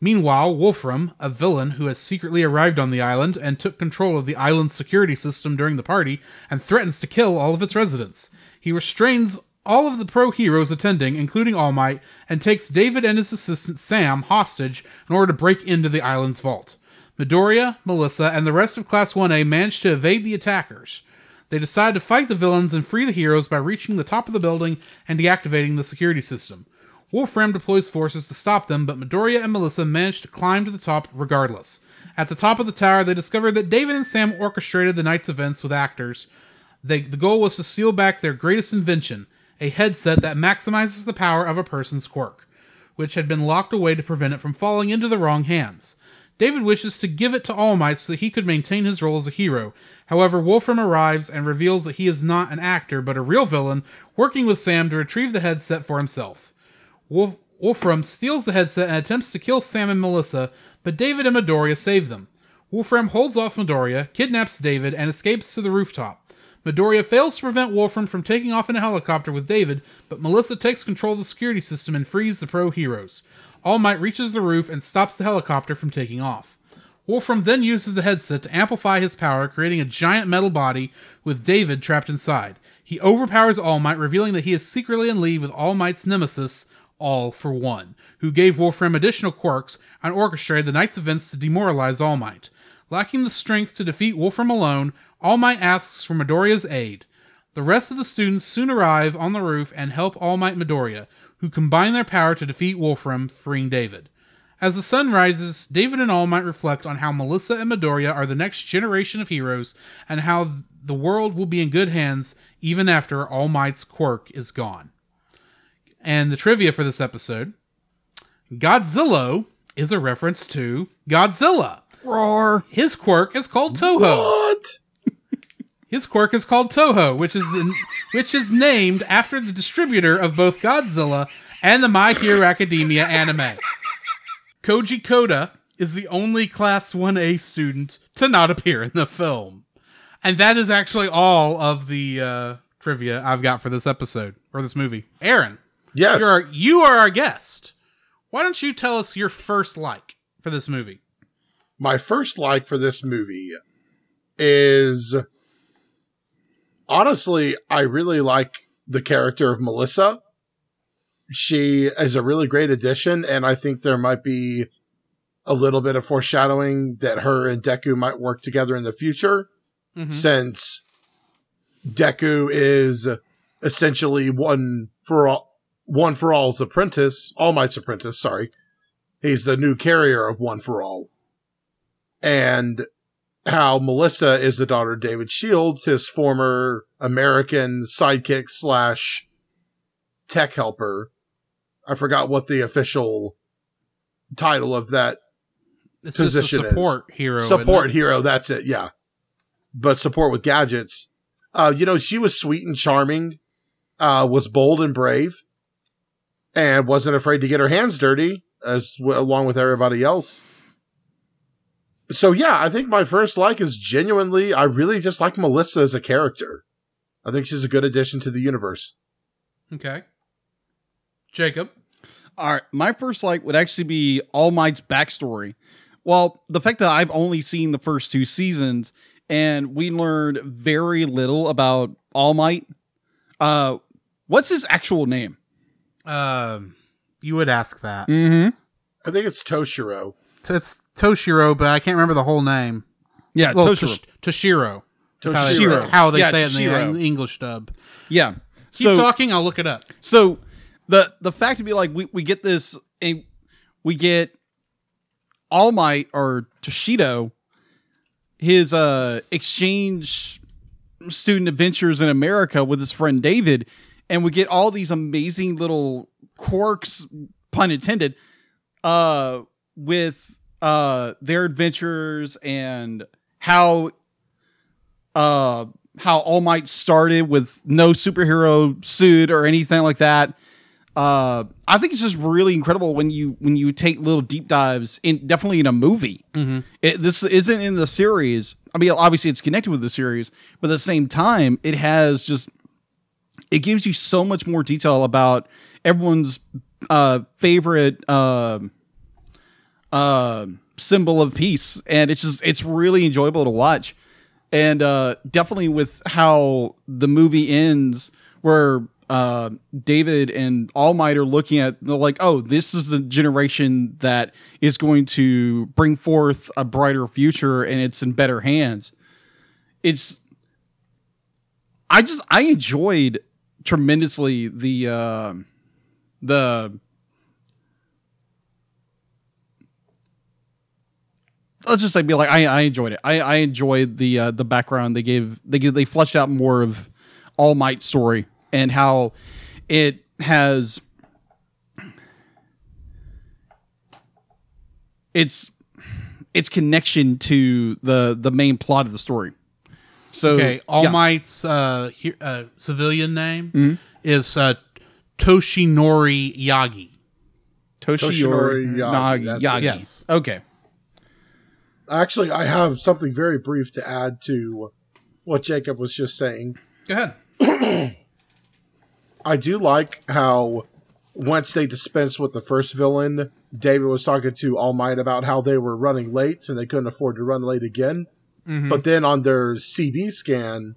Meanwhile, Wolfram, a villain who has secretly arrived on the island and took control of the island's security system during the party and threatens to kill all of its residents. He restrains all of the pro heroes attending, including All Might, and takes David and his assistant Sam hostage in order to break into the island's vault. Midoriya, Melissa, and the rest of Class 1A manage to evade the attackers. They decide to fight the villains and free the heroes by reaching the top of the building and deactivating the security system. Wolfram deploys forces to stop them, but Midoriya and Melissa manage to climb to the top regardless. At the top of the tower, they discover that David and Sam orchestrated the night's events with actors. They, the goal was to seal back their greatest invention, a headset that maximizes the power of a person's quirk, which had been locked away to prevent it from falling into the wrong hands. David wishes to give it to All Might so that he could maintain his role as a hero. However, Wolfram arrives and reveals that he is not an actor, but a real villain, working with Sam to retrieve the headset for himself. Wolf- Wolfram steals the headset and attempts to kill Sam and Melissa, but David and Midoriya save them. Wolfram holds off Midoriya, kidnaps David, and escapes to the rooftop. Midoriya fails to prevent Wolfram from taking off in a helicopter with David, but Melissa takes control of the security system and frees the pro heroes. All Might reaches the roof and stops the helicopter from taking off. Wolfram then uses the headset to amplify his power, creating a giant metal body with David trapped inside. He overpowers All Might, revealing that he is secretly in league with All Might's nemesis, All for One, who gave Wolfram additional quirks and orchestrated the night's events to demoralize All Might. Lacking the strength to defeat Wolfram alone, All Might asks for Midoriya's aid. The rest of the students soon arrive on the roof and help All Might Midoriya, who combine their power to defeat Wolfram, freeing David. As the sun rises, David and All Might reflect on how Melissa and Midoriya are the next generation of heroes and how the world will be in good hands even after All Might's quirk is gone. And the trivia for this episode Godzilla is a reference to Godzilla. Roar. His quirk is called Toho. What? His quirk is called Toho, which is in, which is named after the distributor of both Godzilla and the My Hero Academia anime. Koji Koda is the only Class 1A student to not appear in the film. And that is actually all of the uh, trivia I've got for this episode, or this movie. Aaron, Yes. you're our, you are our guest. Why don't you tell us your first like for this movie? my first like for this movie is honestly, I really like the character of Melissa. She is a really great addition, and I think there might be a little bit of foreshadowing that her and Deku might work together in the future, Mhm. since Deku is essentially one for all, one for all's apprentice, All Might's apprentice. Sorry, he's the new carrier of One for All and how Melissa is the daughter of David Shields, his former American sidekick slash tech helper. I forgot what the official title of that It's Position just is. a support hero. isn't support hero. That's it. Yeah. But support with gadgets. Uh, you know, she was sweet and charming, uh, was bold and brave and wasn't afraid to get her hands dirty as w- along with everybody else. So yeah, I think my first like is genuinely, I really just like Melissa as a character. I think she's a good addition to the universe. Okay. Jacob. All right, my first like would actually be All Might's backstory. Well, the fact that I've only seen the first two seasons and we learned very little about All Might. Uh, what's his actual name? Um, you would ask that. Mm-hmm. I think it's Toshiro. It's Toshiro, but I can't remember the whole name. Yeah, Well, Toshiro. Tosh- Toshiro. How they, how they Yeah, say it in the English dub. yeah. Keep So talking. I'll look it up. so the the fact to be like we, we get this a we get All Might or Toshido his uh exchange student adventures in America with his friend David and we get all these amazing little quirks pun intended uh with uh their adventures and how uh how All Might started with no superhero suit or anything like that. Uh, I think it's just really incredible when you when you take little deep dives in definitely in a movie. It, this isn't in the series. I mean, obviously it's connected with the series, but at the same time, it has just it gives you so much more detail about everyone's uh, favorite uh, uh, symbol of peace, and it's just it's really enjoyable to watch, and uh, definitely with how the movie ends, where uh, David and All Might are looking at like, oh, this is the generation that is going to bring forth a brighter future, and it's in better hands. It's, I just I enjoyed tremendously the uh, the. Let's just say, be like, I, I enjoyed it. I, I enjoyed the uh, the background they gave. They gave, they fleshed out more of All Might's story and how it has its its connection to the the main plot of the story. So Okay, All yeah. Might's uh, he- uh, civilian name Mhm. is uh, Toshinori Yagi. Toshinori Toshinori Yagi, Nagi. Yagi. Yes. Okay. Actually, I have something very brief to add to what Jacob was just saying. Go ahead. I do like how once they dispensed with the first villain, David was talking to All Might about how they were running late and they couldn't afford to run late again. But then on their CB scan,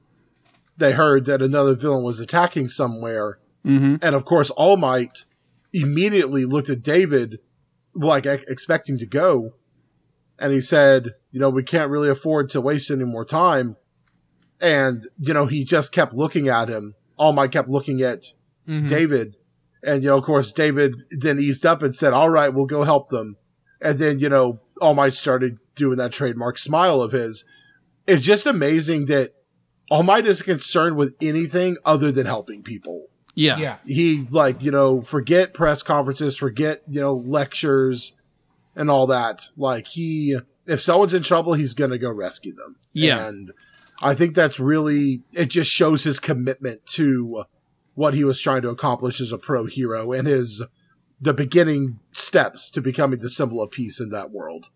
they heard that another villain was attacking somewhere. Mm-hmm. And of course, All Might immediately looked at David, like expecting to go. And he said, You know, we can't really afford to waste any more time. And, you know, he just kept looking at him. All Might kept looking at mm-hmm. David. And, you know, of course, David then eased up and said, All right, we'll go help them. And then, you know, All Might started doing that trademark smile of his. It's just amazing that All Might is concerned with anything other than helping people Yeah. Yeah. he like you know forget press conferences forget you know lectures and all that like he if someone's in trouble he's gonna go rescue them Yeah. and i think that's really it just shows his commitment to what he was trying to accomplish as a pro hero and his the beginning steps to becoming the symbol of peace in that world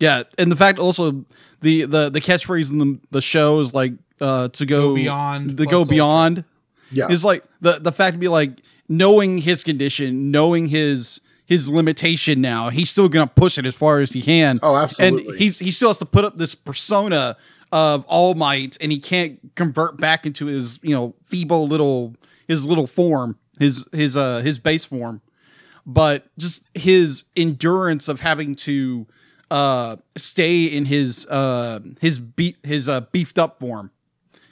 Yeah, and the fact also the the the catchphrase in the the show is like uh to go, Go beyond the what's go ultra. beyond yeah is like the the fact to be like knowing his condition, knowing his his limitation now, he's still gonna push it as far as he can. Oh, absolutely. And he's he still has to put up this persona of All Might, and he can't convert back into his you know feeble little his little form, his his uh his base form but just his endurance of having to uh stay in his uh his beat his uh beefed up form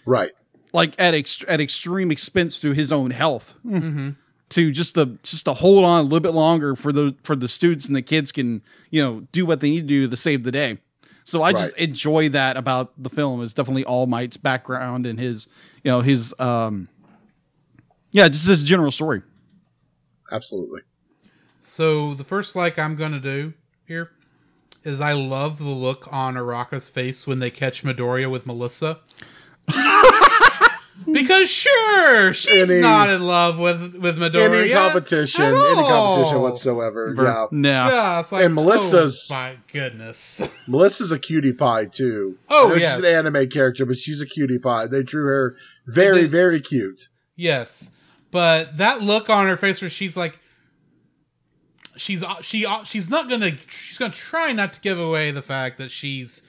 right like at ext- at extreme expense to his own health Mm-hmm. To just the just to hold on a little bit longer for the for the students and the kids can you know do what they need to do to save the day. So i just enjoy that about the film is definitely all might's background and his you know his um yeah just his general story. Absolutely. So the first like I'm gonna do here is I love the look on Araka's face when they catch Midoriya with Melissa. because sure, she's Any- not in love with with Midoriya. any competition at any competition whatsoever Bur- yeah no Yeah, it's like And Melissa's- Oh, my goodness. Melissa's a cutie pie too. Oh, I yes. she's an anime character, but she's a cutie pie. They drew her very, They- very cute. Yes, but that look on her face where she's like, she's uh, she uh, she's not gonna she's gonna try not to give away the fact that she's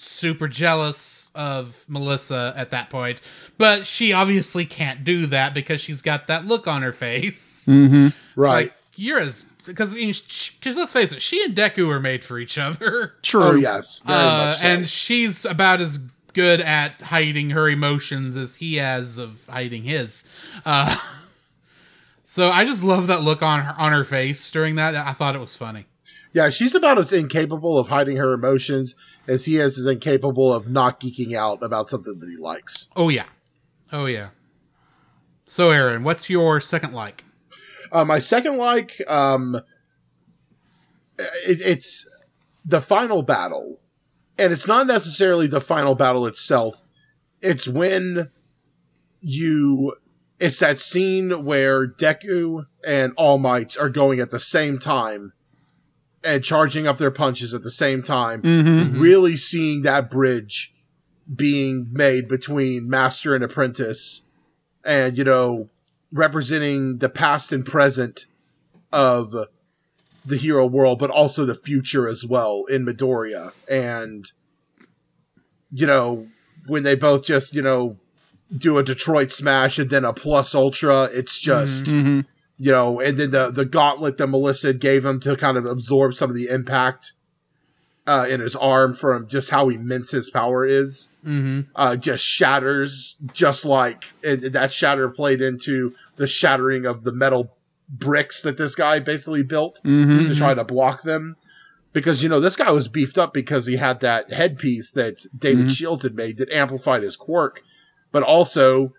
super jealous of Melissa at that point, but she obviously can't do that because she's got that look on her face. mm-hmm Right. like, you're as because because let's face it, she and Deku are made for each other. true oh yes, very Uh, much so. and she's about as good at hiding her emotions as he has of hiding his. Uh, so I just love that look on her on her face during that. I thought it was funny. yeah, she's about as incapable of hiding her emotions as he is is incapable of not geeking out about something that he likes. Oh yeah, oh yeah. So Aaron, what's your second like? Uh, my second like, um, it, it's the final battle, and it's not necessarily the final battle itself. It's when you, it's that scene where Deku and All Might are going at the same time and charging up their punches at the same time. mm-hmm Really seeing that bridge being made between master and apprentice, and you know, representing the past and present of the hero world, but also the future as well in Midoriya. And, you know, when they both just, you know, do a Detroit Smash and then a Plus Ultra. It's just Mhm. You know, and then the the gauntlet that Melissa gave him to kind of absorb some of the impact uh, in his arm from just how immense his power is, Mm-hmm. uh, just shatters, just like and that shatter played into the shattering of the metal bricks that this guy basically built Mhm. to try to block them. Because you know this guy was beefed up because he had that headpiece that David Mhm. Shields had made that amplified his quirk, but also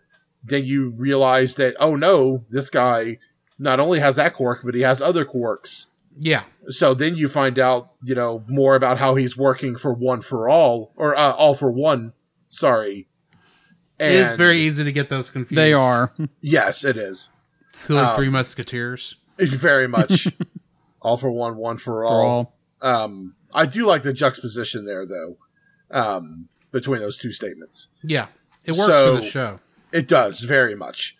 then you realize that oh no, this guy not only has that quirk, but he has other quirks. Yeah. So then you find out, you know, more about how he's working for one for all, or uh, all for one. Sorry. it is very easy to get those confused. They are. yes, it is. Silly Um, Three Musketeers. Very much all for one, one for For all. all. Um, I do like the juxtaposition there, though, um, between those two statements. Yeah. It works so- for the show. It does very much.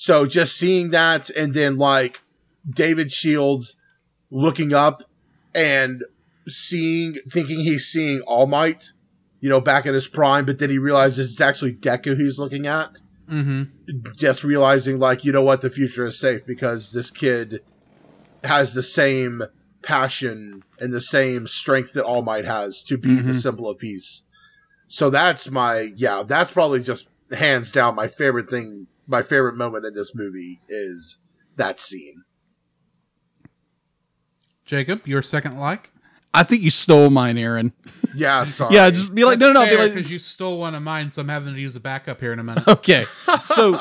So just seeing that, and then like David Shields looking up and seeing, thinking he's seeing All Might, you know, back in his prime, but then he realizes it's actually Deku he's looking at. Mm-hmm. Just realizing, like, you know what, the future is safe because this kid has the same passion and the same strength that All Might has to be the Mhm. symbol of peace. So that's my, yeah, that's probably just hands down my favorite thing, my favorite moment in this movie is that scene. Jacob, your second like? I think you stole mine, Aaron. Yeah, sorry. Yeah, just be like, no, no, no. Be like, because you stole one of mine, so I'm having to use a backup here in a minute. okay. So,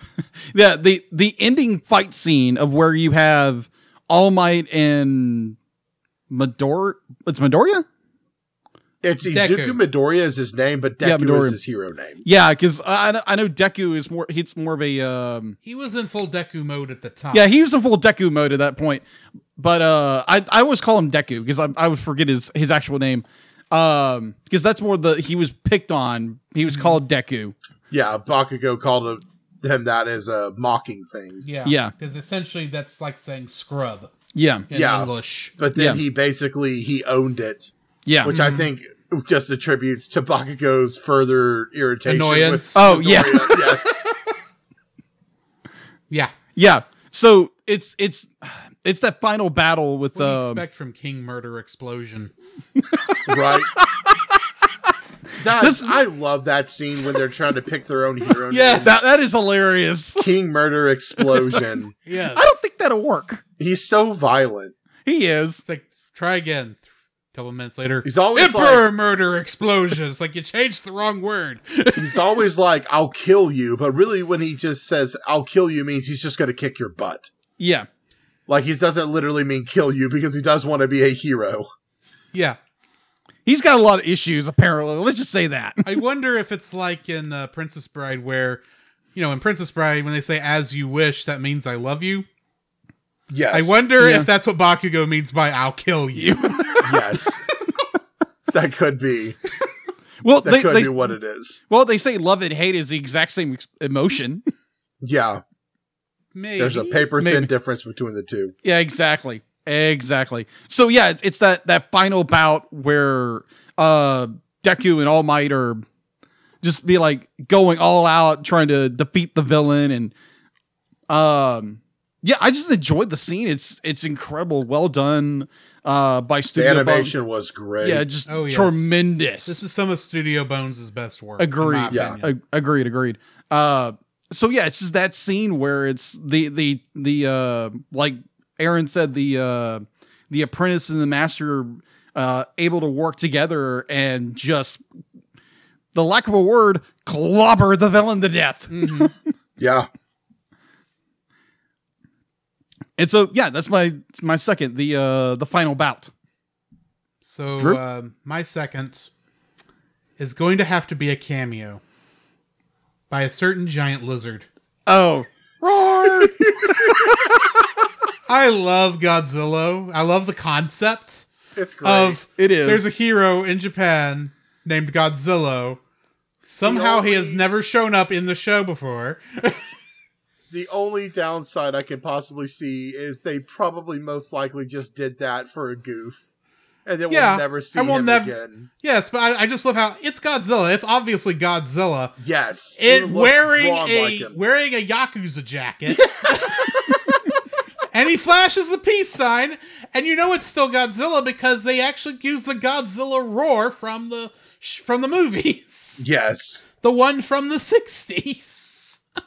yeah, the the ending fight scene of where you have All Might and Midor, it's Midoriya. It's Deku. Izuku Midoriya is his name, but Yeah, Deku Midoriya. is his hero name. Yeah, because I, I know- Deku is more. He's more of a. Um, He was in full Deku mode at the time. yeah, he was in full Deku mode at that point. But uh, I I always call him Deku because I I would forget his his actual name. Um, because that's more the he was picked on. He was called Deku. Yeah, Bakugo called him, him that as a mocking thing. Yeah. Yeah. Because essentially that's like saying scrub Yeah, in Yeah. English. But then Yeah. he basically he owned it, yeah. which I think just attributes to Bakugo's further irritation. Annoyance. With Oh, yeah. Yes. Yeah. yeah. So it's it's it's that final battle with What do um, expect from King Murder Explosion? right? That, This- I love that scene when they're trying to pick their own hero. Yes, that, that is hilarious. King Murder Explosion. Yes. I don't think that'll work. He's so violent. He is. It's like, try again. A couple minutes later. He's always Emperor like, Murder Explosion. It's like you changed the wrong word. he's always like, "I'll kill you," but really, when he just says "I'll kill you," means he's just going to kick your butt. Yeah. Like he doesn't literally mean kill you because he does want to be a hero. yeah. He's got a lot of issues, apparently. Let's just say that. I wonder if it's like in uh, Princess Bride where, you know, in Princess Bride, when they say "as you wish," that means "I love you." Yes, I wonder Yeah. if that's what Bakugo means by "I'll kill you." Yes, that could be. Well, That they, could they be what it is. well they say love and hate is the exact same ex- emotion. Yeah, Maybe there's a paper thin Maybe. difference between the two. yeah, exactly, exactly. So yeah, it's, it's that that final bout where uh Deku and All Might are just be like going all out trying to defeat the villain and um yeah, I just enjoyed the scene. It's it's incredible, well done uh by The Studio Bones. animation was great. Yeah, just Oh, yes. tremendous. This is some of Studio Bones' best work. Agreed. Yeah. opinion. Ag- agreed. Agreed. Uh, so yeah, it's just that scene where it's the the the uh like Aaron said the uh the apprentice and the master uh able to work together and just the lack of a word clobber the villain to death. Mhm. yeah. And so yeah, that's my my second the uh the final bout. So Drew? um, my second is going to have to be a cameo by a certain giant lizard. Oh, roar! I love Godzilla. I love the concept It's great. of it is. there's a hero in Japan named Godzilla. Somehow he has never shown up in the show before. the only downside I can possibly see is they probably most likely just did that for a goof. and then Yeah, we'll never see and we'll him never- again. Yes, but I, I just love how it's Godzilla. It's obviously Godzilla. Yes, It looks wearing a like wearing a yakuza jacket, and he flashes the peace sign, and you know it's still Godzilla because they actually use the Godzilla roar from the from the movies, yes. the one from the '60s.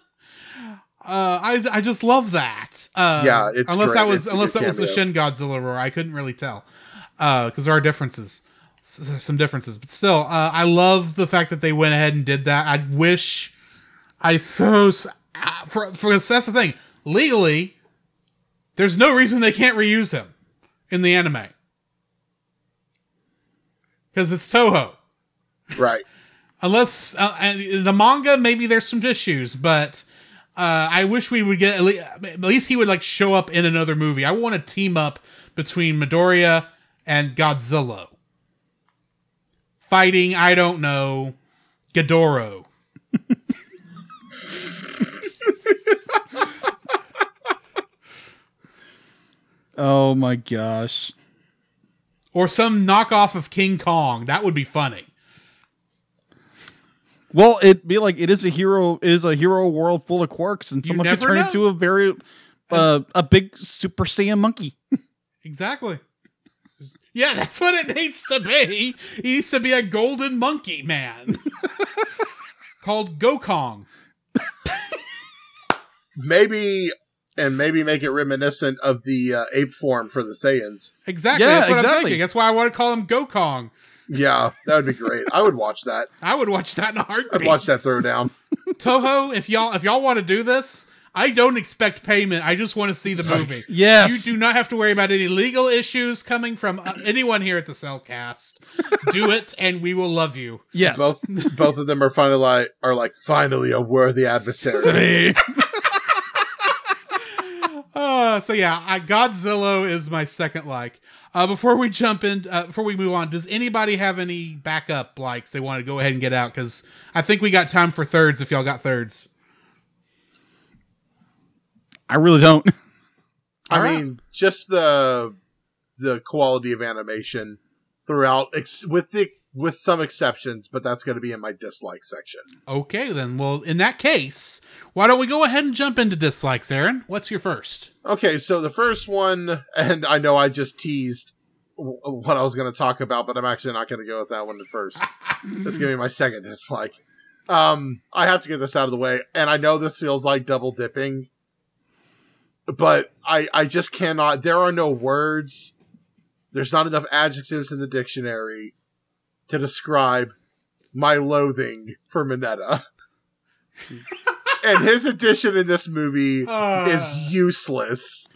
uh, I I just love that. Uh, Yeah, it's unless great. that was It's unless that was the. Shin Godzilla roar, I couldn't really tell because there are differences, some differences. But still, uh, I love the fact that they went ahead and did that. I wish I so uh, for for that's the thing. Legally, there's no reason they can't reuse him in the anime because it's Toho. Right. Unless uh, and the manga, maybe there's some issues, but uh, I wish we would get at least, at least he would like show up in another movie. I want a team up between Midoriya and Godzilla fighting. I don't know Ghidorah. Oh my gosh. or some knockoff of King Kong. That would be funny. Well, it'd be like it is a hero it is a hero world full of quirks, and someone could turn know. into a very uh, a big Super Saiyan monkey. Exactly. Yeah, that's what it needs to be. He needs to be a golden monkey man called Gokong. Maybe, and maybe make it reminiscent of the uh, ape form for the Saiyans. Exactly. Yeah, that's what I'm exactly. thinking. That's why I want to call him Gokong. Yeah, that would be great. I would watch that. I would watch that in a heartbeat. I'd watch that throwdown. Toho, if y'all if y'all want to do this, I don't expect payment. I just want to see the movie. Yes. You do not have to worry about any legal issues coming from uh, anyone here at the Cellcast. do it, and we will love you. Yes. Both both of them are finally like are like finally a worthy adversary. Uh, so yeah, I, Godzilla is my second like. Uh, before we jump in, uh, before we move on, does anybody have any backup likes they want to go ahead and get out? Because I think we got time for thirds. If y'all got thirds, I really don't. I All right. mean, just the the quality of animation throughout, ex- with the with some exceptions, but that's going to be in my dislike section. okay, then. Well, in that case, why don't we go ahead and jump into dislikes, Aaron? What's your first? Okay, so the first one, and I know I just teased what I was going to talk about, but I'm actually not going to go with that one at first. That's going to be my second dislike. Um, I have to get this out of the way, and I know this feels like double dipping, but I I just cannot. There are no words. There's not enough adjectives in the dictionary to describe my loathing for Mineta. and his addition in this movie Uh, is useless.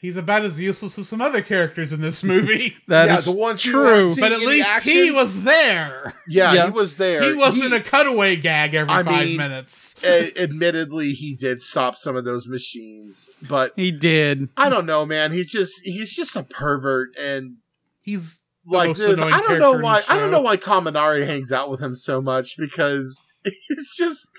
He's about as useless as some other characters in this movie, That yeah, is the ones who true. but at seeing any least he was there. Yeah, Yeah. he was there. He wasn't He- a cutaway gag every I five mean, minutes. a- admittedly, he did stop some of those machines, but He did. I don't know, man. He just he's just a pervert and He's like this. I don't know why. I don't know why Kaminari hangs out with him so much because he's just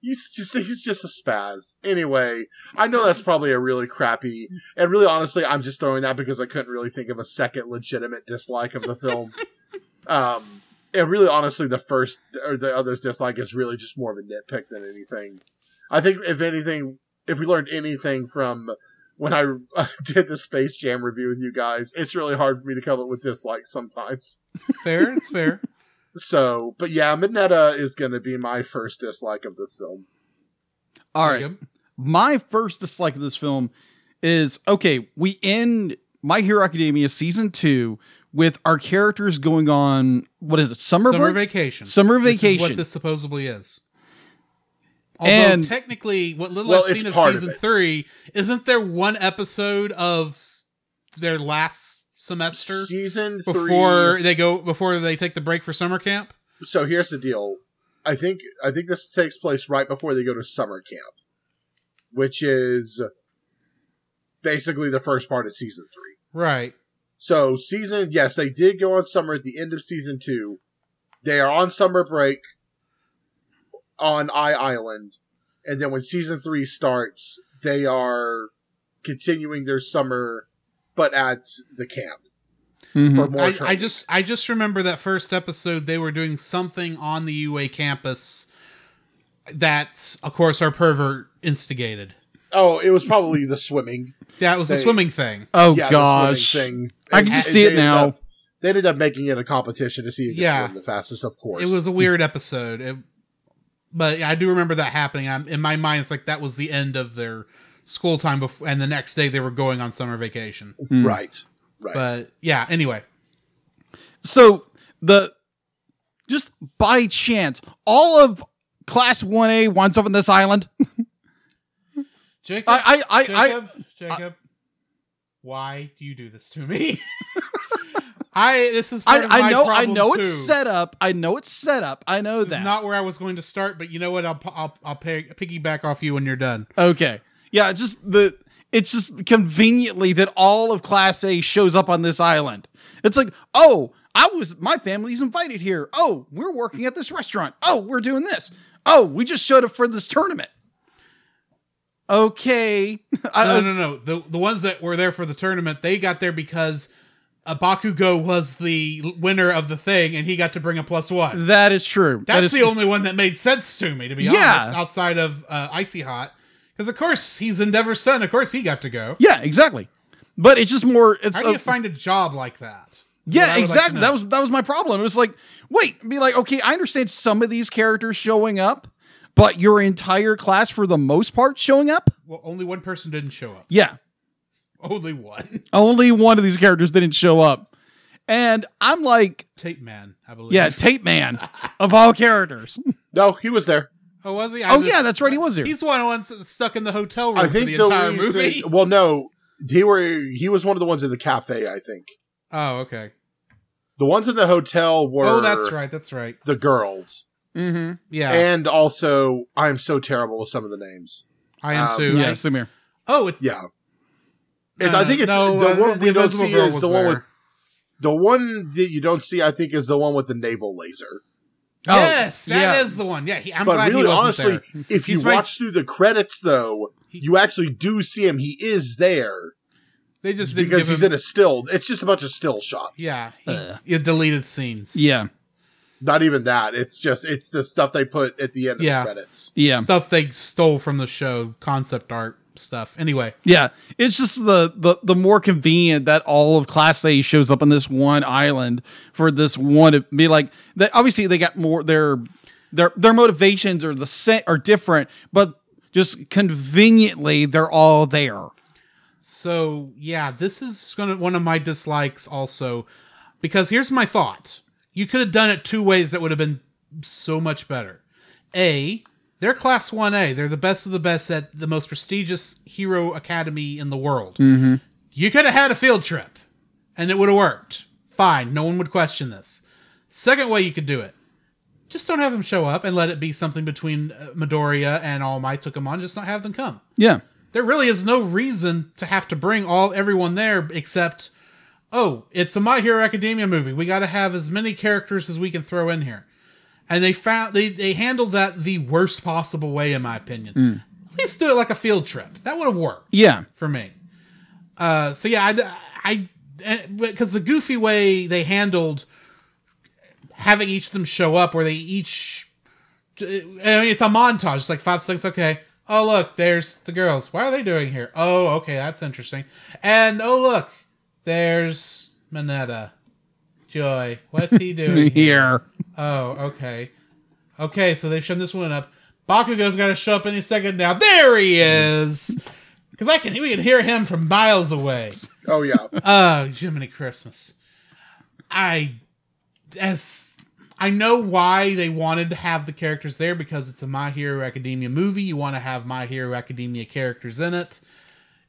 he's just he's just a spaz. Anyway, I know that's probably a really crappy and really honestly, I'm just throwing that because I couldn't really think of a second legitimate dislike of the film. um, and really honestly, the first or the other's dislike is really just more of a nitpick than anything. I think if anything, if we learned anything from when I did the Space Jam review with you guys, it's really hard for me to come up with dislikes sometimes. Fair, it's fair. So, but yeah, Mineta is going to be my first dislike of this film. All right. My first dislike of this film is okay, we end My Hero Academia season two with our characters going on what is it, summer, Summer break? vacation. Summer which is vacation. what this supposedly is. Although And- technically, what little Well, I've seen of part of season three, isn't there one episode of their last semester Season three. before they go before they take the break for summer camp? So here's the deal. I think I think this takes place right before they go to summer camp, which is basically the first part of season three. Right. So season, yes, they did go on summer at the end of season two. They are on summer break on I Island, and then when season three starts, they are continuing their summer, but at the camp. Mm-hmm. for more I. I just I just remember that first episode they were doing something on the UA campus that of course our pervert instigated. oh, it was probably the swimming. Yeah, it was the They- swimming thing. Oh yeah, gosh. the thing. I can just see it now. up- they ended up making it a competition to see who could Yeah. swim the fastest, of course. It was a weird episode. It, but I do remember that happening. I'm, in my mind, it's like that was the end of their school time, before, and the next day they were going on summer vacation. Mm-hmm. right, right. But yeah, anyway, So the just by chance, all of Class One A winds up on this island. Jacob, I I I, I Jacob, Jacob, why do you do this to me? I this is part of I, I my know I know too. it's set up. I know it's set up. I know This is that. not where I was going to start, but you know what? I'll I'll I'll pay, piggyback off you when you're done. Okay. Yeah, it's just the it's just conveniently that all of Class A shows up on this island. It's like, oh, I was my family's invited here. Oh, we're working at this restaurant. Oh, we're doing this. Oh, we just showed up for this tournament. Okay. No, no, no. The the ones that were there for the tournament, they got there because uh, Bakugo was the winner of the thing, and he got to bring a plus one. That is true. That That's is the only one that made sense to me, to be Yeah. honest, outside of uh, Icy Hot. Because of course he's Endeavor's son. Of course he got to go. Yeah, exactly. But it's just more it's How do a- you find a job like that? Yeah, would like exactly. that was that was my problem. It was like, wait, be like, okay, I understand some of these characters showing up, but your entire class for the most part showing up? well, only one person didn't show up. Yeah. Only one. Only one of these characters didn't show up. And I'm like, Tape Man, I believe. yeah, Tape Man of all characters. no, he was there. Oh, was he? I Oh just- yeah, that's right. He was here. He's one of the ones that's stuck in the hotel room I for the the, entire reason- movie. Well, no, he were he was one of the ones in the cafe. I think Oh, okay. the ones in the hotel were. Oh, that's right. That's right. The girls, Mm-hmm. Yeah, and also I'm so terrible with some of the names. I am um, too. Yeah, I- same here. oh, it's Yeah, no, It's- I think it's no, the uh, one we don't see is was the one with the one that you don't see. I think is the one with the naval laser. Oh, yes, that is yeah. the one. Yeah, he, I'm but glad really, he wasn't honestly, there. if He's you my- watch through the credits, though, you actually do see him. He is there They just didn't because give he's him, in a still. It's just a bunch of still shots. yeah, he, Uh. deleted scenes. Yeah. not even that. It's just it's the stuff they put at the end of Yeah. the credits. Yeah. stuff they stole from the show, concept art stuff. Anyway, Yeah. It's just the, the the more convenient that all of Class A shows up on this one island for this one to be like that obviously they got more their their their motivations are the same are different, but just conveniently they're all there. so yeah, this is gonna one of my dislikes also, because here's my thought: you could have done it two ways that would have been so much better. A, they're class one A. They're the best of the best at the most prestigious hero academy in the world. Mm-hmm. You could have had a field trip, and it would have worked. Fine, no one would question this. Second way you could do it: just don't have them show up and let it be something between uh, Midoriya and All Might took them on. Just not have them come Yeah. there really is no reason to have to bring all everyone there except oh it's a my hero academia movie we got to have as many characters as we can throw in here and they found they, they handled that the worst possible way in my opinion mm. at least do it like a field trip that would have worked Yeah. for me uh so yeah i i eh, because the goofy way they handled having each of them show up where they each eh, I mean, it's a montage. It's like five seconds. Okay. Oh, look, there's the girls. Why are they doing here? Oh, okay, that's interesting. And oh, look, there's Mineta. Joy. What's he doing? here? Oh, okay. Okay, so they've shown this one up. Bakugo's got to show up any second now. There he is. Because I can, we can hear him from miles away. Oh yeah, Oh, Jiminy Christmas. I as I know why they wanted to have the characters there because it's a My Hero Academia movie. You want to have My Hero Academia characters in it.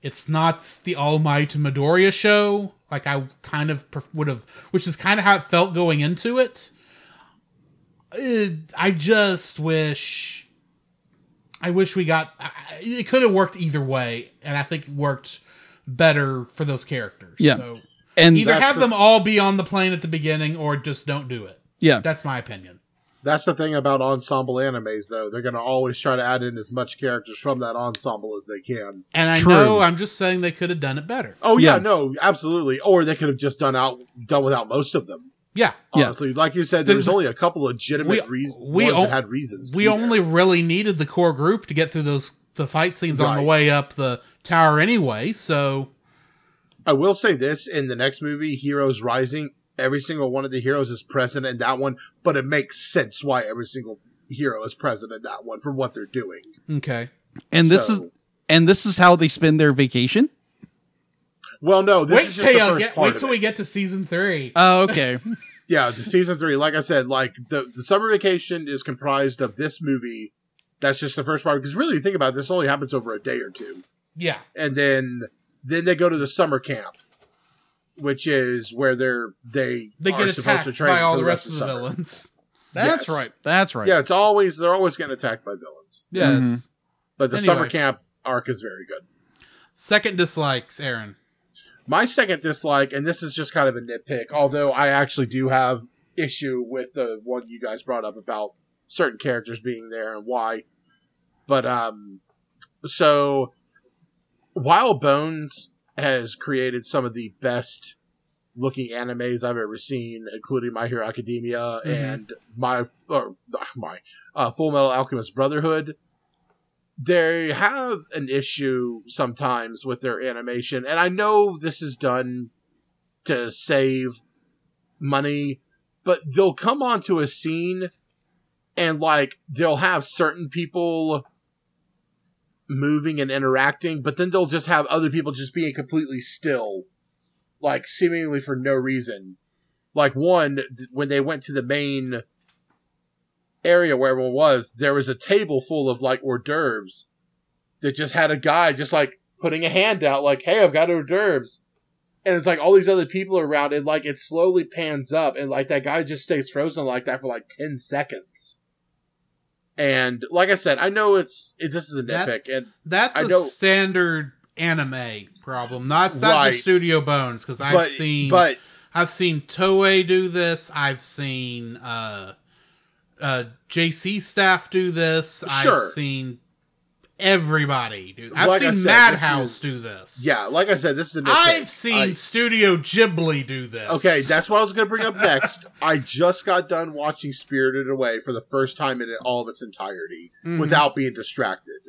It's not the All Might Midoriya show, like I kind of pref- would have, which is kind of how it felt going into it. Uh, I just wish, I wish we got. I- I- It could have worked either way, and I think it worked better for those characters. Yeah. So And either have the- them all be on the plane at the beginning, or just don't do it. yeah. That's my opinion. That's the thing about ensemble animes, though. They're going to always try to add in as much characters from that ensemble as they can. And I True. know I'm just saying they could have done it better. Oh yeah, Yeah. no, absolutely. Or they could have just done out done without most of them. Yeah. Yeah. Honestly, like you said, The- there's only a couple legitimate we- reasons we ones o- that had reasons. We be there. only really needed the core group to get through those the fight scenes on the way up the tower anyway, so I will say this: in the next movie, Heroes Rising, every single one of the heroes is present in that one, but it makes sense why every single hero is present in that one for what they're doing. okay. And this is and this is how they spend their vacation. Well, no, this Wait is till just the first get part wait of till it. we get to season three. Oh, okay. Yeah, the season three, like I said, like the the summer vacation is comprised of this movie. That's just the first part because really, you think about it, this only happens over a day or two. yeah. and then then they go to the summer camp, which is where they're they They are get supposed attacked to train by all the rest of the summer. villains. That's Yes. right. That's right. Yeah, it's always they're always getting attacked by villains, Yes. Mhm. but the Anyway. summer camp arc is very good. Second dislikes, Aaron. My second dislike, and this is just kind of a nitpick, although I actually do have issue with the one you guys brought up about certain characters being there and why. But um so Wild Bones has created some of the best looking animes I've ever seen, including My Hero Academia and my or my uh, Full Metal Alchemist Brotherhood they have an issue sometimes with their animation, and I know this is done to save money, but they'll come onto a scene and like they'll have certain people moving and interacting, but then they'll just have other people just being completely still, like seemingly for no reason. Like one, when they went to the main area where everyone was, there was a table full of like hors d'oeuvres that just had a guy just like putting a hand out, like, "Hey, I've got hors d'oeuvres," and it's like all these other people are around, and like it slowly pans up, and like that guy just stays frozen like that for like ten seconds. And like I said, I know it's it, this is a That- nitpick, and That's I a know- standard anime problem. Not not Right. just Studio Bones because I've but seen but I've seen Toei do this. I've seen uh, uh, JC staff do this. Sure. I've seen everybody do. I've Like seen said, Madhouse is- do this. yeah, like I said, this is. I've seen I- Studio Ghibli do this. Okay, that's what I was going to bring up next. I just got done watching Spirited Away for the first time in all of its entirety Mhm. without being distracted.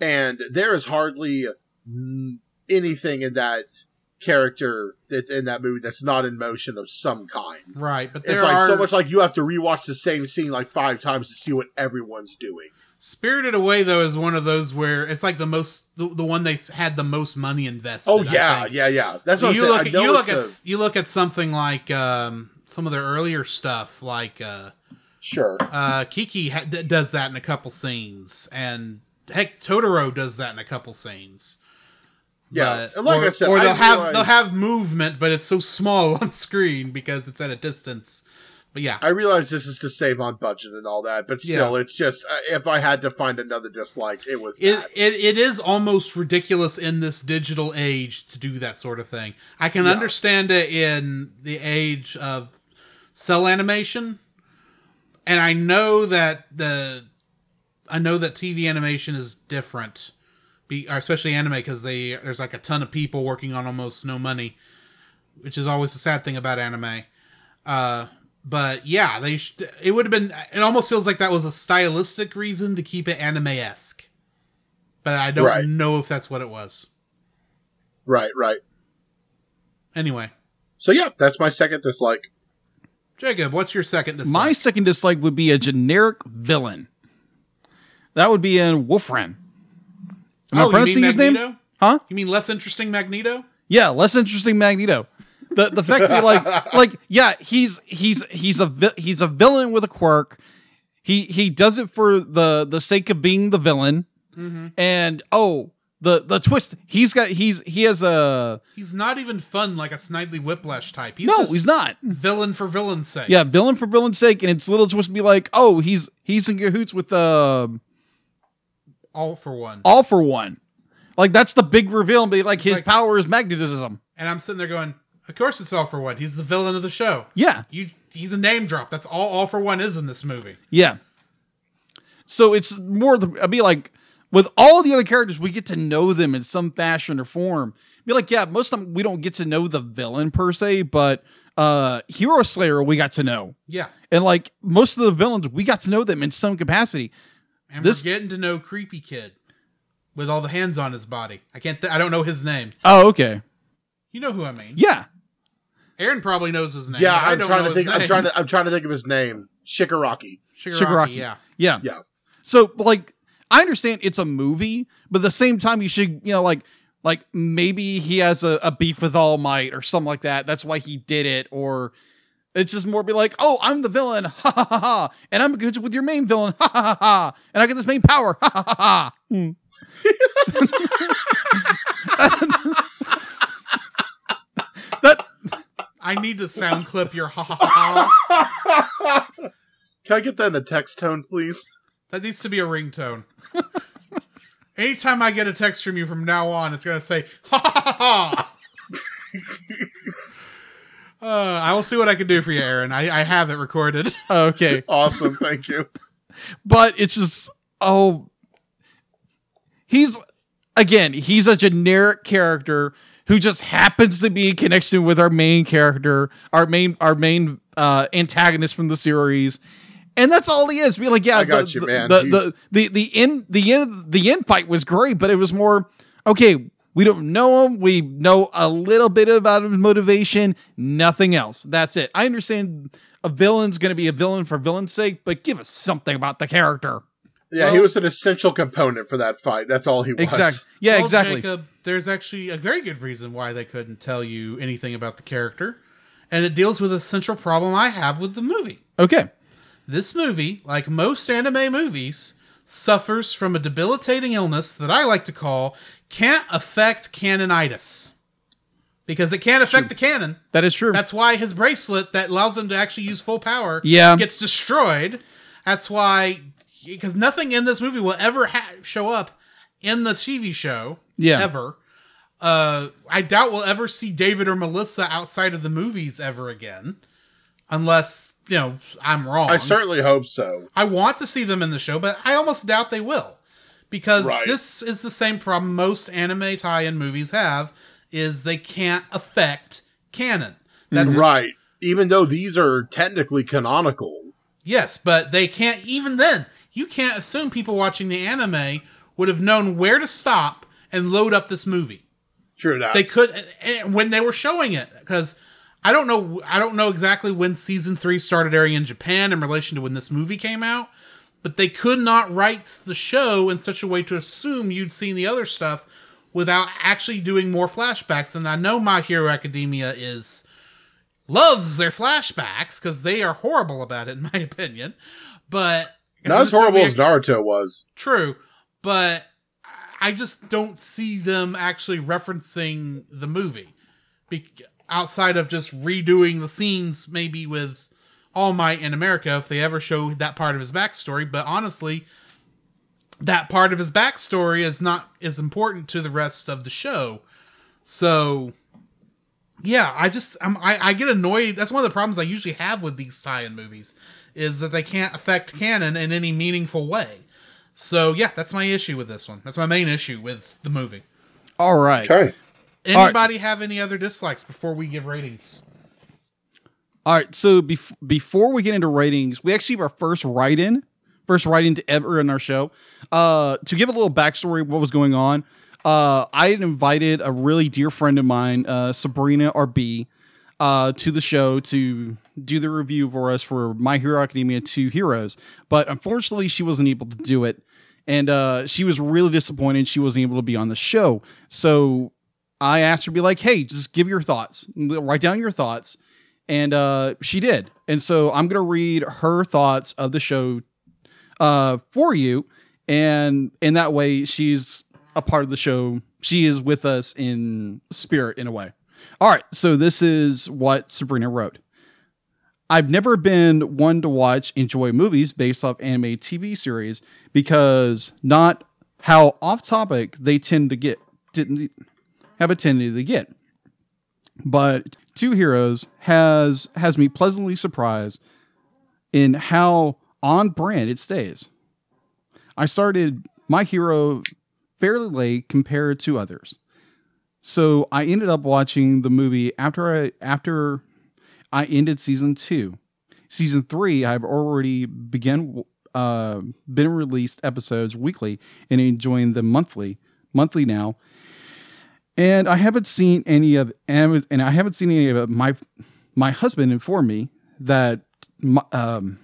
And there is hardly anything in that character that in that movie that's not in motion of some kind. right, but It's like are so much like you have to rewatch the same scene like five times to see what everyone's doing. Spirited Away though is one of those where it's like the most the, the one they had the most money invested. Oh yeah, yeah, yeah. That's what you I'm look at you look at a- you look at something like um, some of their earlier stuff, like uh, sure. uh, Kiki ha- d- does that in a couple scenes, and heck, Totoro does that in a couple scenes. Yeah, But- like or, I said, or they'll have realize- they'll have movement, but it's so small on screen because it's at a distance. But yeah, I realize this is to save on budget and all that, but still, it's just uh, if I had to find another dislike, it was it, it it is almost ridiculous in this digital age to do that sort of thing. I can Yeah. understand it in the age of cell animation, and I know that the I know that TV animation is different, be, especially anime because they there's like a ton of people working on almost no money, which is always the sad thing about anime. Uh, but yeah, they sh- it would have been. It almost feels like that was a stylistic reason to keep it anime esque, but I don't Right. know if that's what it was. right, right. Anyway, So yeah, that's my second dislike. Jacob, what's your second dislike? My second dislike would be a generic villain. That would be in Wolfram. Am oh, I pronouncing his name? Huh? You mean less interesting Magneto? Yeah, less interesting Magneto. The the fact that like like yeah, he's he's he's a vi- he's a villain with a quirk. He he does it for the the sake of being the villain. Mm-hmm. And oh, the the twist, he's got he's he has a He's not even fun like a Snidely Whiplash type. He's No, he's not. villain for villain's sake. Yeah, villain for villain's sake and it's little twist to be like, "Oh, he's he's in cahoots with uh all for one. all for one." Like that's the big reveal and be like his Like- power is magnetism. And I'm sitting there going, of course it's all for one. He's the villain of the show. Yeah. You he's a name drop. That's all All for One is in this movie. Yeah. So it's more the I'd be like with all the other characters, we get to know them in some fashion or form. Be like, yeah, most of them we don't get to know the villain per se, but uh Hero Slayer we got to know. Yeah, And like most of the villains, we got to know them in some capacity. And This- we're getting to know Creepy Kid with all the hands on his body. I can't. Th- I don't know his name. Oh, okay. You know who I mean? Yeah. Aaron probably knows his name. Yeah, but I I'm don't trying know to think. I'm trying to. I'm trying to think of his name. Shigaraki. Shigaraki. Shigaraki. Yeah. Yeah. Yeah. So like I understand it's a movie, but at the same time you should, you know, like like maybe he has a, a beef with All Might or something like that. That's why he did it, or it's just more be like, oh, I'm the villain, ha ha ha ha, and I'm good with your main villain, ha ha ha ha, and I get this main power, ha ha ha ha. Hmm. that I need to sound clip your ha ha ha. Can I get that in a text tone, please? That needs to be a ringtone. Anytime I get a text from you from now on, it's gonna say ha ha ha ha. Uh, I will see what I can do for you, Aaron. I, I have it recorded. okay, Awesome. Thank you. but it's just oh, he's again, he's a generic character who just happens to be in connection with our main character, our main our main uh antagonist from the series. And that's all he is. Be like, yeah, I got the, you, man. The, the He's- the the end the end the end fight was great, but it was more okay. We don't know him. We know a little bit about his motivation. Nothing else. That's it. I understand a villain's going to be a villain for villain's sake, but give us something about the character. Yeah, he was an essential component for that fight. That's all he was. Exactly. Yeah, Well, exactly. Jacob, there's actually a very good reason why they couldn't tell you anything about the character, and it deals with a central problem I have with the movie. Okay. This movie, like most anime movies, suffers from a debilitating illness that I like to call can't affect canonitis. Because it can't affect the canon. That is true. That's why his bracelet that allows him to actually use full power Yeah. gets destroyed. That's why, because nothing in this movie will ever ha- show up in the TV show. Yeah. Ever. Uh, I doubt we'll ever see David or Melissa outside of the movies ever again. Unless, you know, I'm wrong. I certainly hope so. I want to see them in the show, but I almost doubt they will. Because Right. this is the same problem most anime tie-in movies have is they can't affect canon. That's Right. Even though these are technically canonical. yes, but they can't even then. You can't assume people watching the anime would have known where to stop and load up this movie. True that. They could eh, when they were showing it because I don't know I don't know exactly when season 3 started airing in Japan in relation to when this movie came out, but they could not write the show in such a way to assume you'd seen the other stuff without actually doing more flashbacks and I know My Hero Academia is loves their flashbacks cuz they are horrible about it in my opinion. But Not as horrible as Naruto was. True, but I just don't see them actually referencing the movie, Be- outside of just redoing the scenes, maybe with All Might in America, if they ever show that part of his backstory. But honestly, that part of his backstory is not as important to the rest of the show. So, yeah, I just I'm, I I get annoyed. That's one of the problems I usually have with these tie-in movies is that they can't affect canon in any meaningful way. So yeah, that's my issue with this one. That's my main issue with the movie. All right. Okay. Right. Anybody have any other dislikes before we give ratings? All right. So bef- before we get into ratings, we actually have our first write in, first write in to ever in our show. Uh, to give a little backstory, what was going on. Uh, I had invited a really dear friend of mine, uh, Sabrina RB, uh, to the show to do the review for us for My Hero Academia 2 Heroes. But unfortunately, she wasn't able to do it. And uh, she was really disappointed she wasn't able to be on the show. So I asked her to be like, hey, just give your thoughts, write down your thoughts and uh, she did. And so I'm gonna read her thoughts of the show uh, for you, and in that way, she's a part of the show. She is with us in spirit, in a way. All right, so this is what Sabrina wrote. I've never been one to watch enjoy movies based off anime TV series because not how off topic they tend to get didn't have a tendency to get. but Two Heroes has has me pleasantly surprised in how on brand it stays. I started My Hero fairly late compared to others. So I ended up watching the movie after I after I ended season 2. Season 3 I've already began uh been released episodes weekly and enjoying them monthly monthly now and I haven't seen any of and I haven't seen any of. My my husband informed me that um,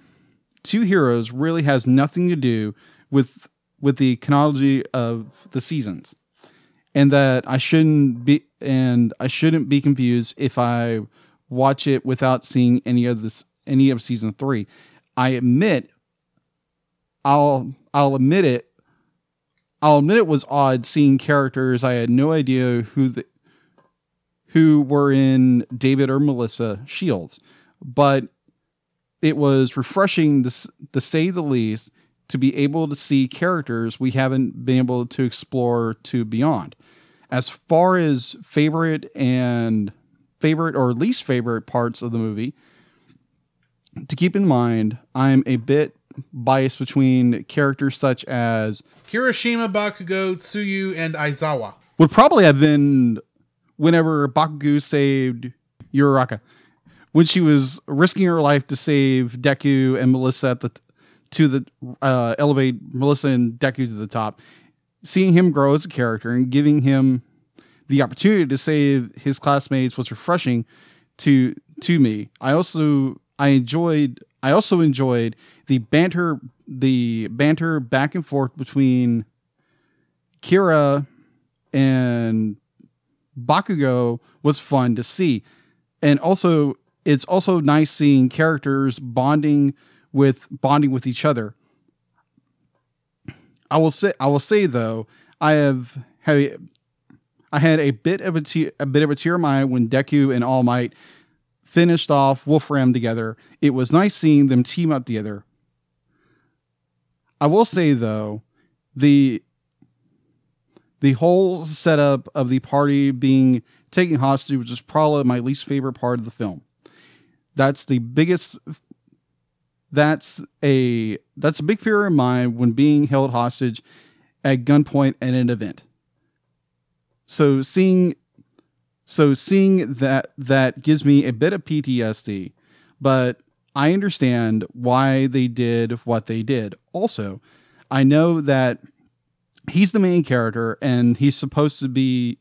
Two Heroes really has nothing to do with with the chronology of the seasons, and that I shouldn't be and I shouldn't be confused if I watch it without seeing any of this any of season three. I admit, I'll I'll admit it I'll admit it was odd seeing characters I had no idea who the who were in David or Melissa Shields, but it was refreshing to, to say the least to be able to see characters we haven't been able to explore to beyond. As far as favorite and favorite or least favorite parts of the movie, to keep in mind, I'm a bit bias between characters such as Kirishima, Bakugo, Tsuyu, and Aizawa. would probably have been whenever Bakugo saved Uraraka when she was risking her life to save Deku and Melissa at the to the uh, elevate Melissa and Deku to the top. Seeing him grow as a character and giving him the opportunity to save his classmates was refreshing to to me. I also I enjoyed I also enjoyed the banter the banter back and forth between Kira and Bakugo was fun to see. And also it's also nice seeing characters bonding with bonding with each other. I will say I will say though, I have had I had a bit of a, te- a bit of a tear in my eye when Deku and All Might finished off Wolfram together. It was nice seeing them team up together. I will say though, the the whole setup of the party being taken hostage was just probably my least favorite part of the film. That's the biggest that's a that's a big fear of mine when being held hostage at gunpoint at an event. So seeing so seeing that that gives me a bit of PTSD, but I understand why they did what they did. Also, I know that he's the main character and he's supposed to be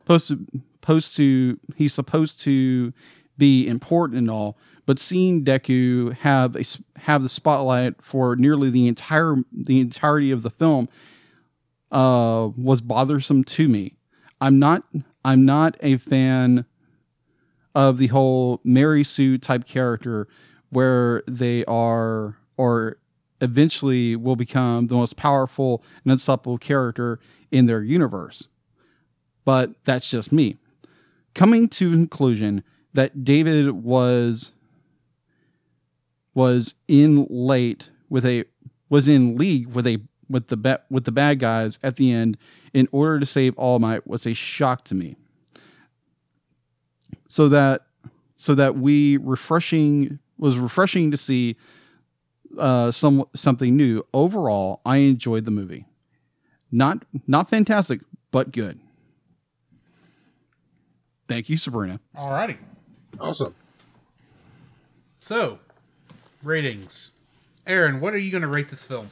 supposed to supposed to he's supposed to be important and all, but seeing Deku have a have the spotlight for nearly the entire the entirety of the film uh was bothersome to me. I'm not I'm not a fan of the whole Mary Sue type character where they are or eventually will become the most powerful and unstoppable character in their universe. But that's just me. Coming to conclusion that David was was in late with a was in league with a with the ba- with the bad guys at the end in order to save All Might was a shock to me. So that so that we refreshing was refreshing to see uh, some something new. Overall, I enjoyed the movie. Not not fantastic, but good. Thank you, Sabrina. Alrighty. Awesome. So, ratings. Aaron, what are you going to rate this film?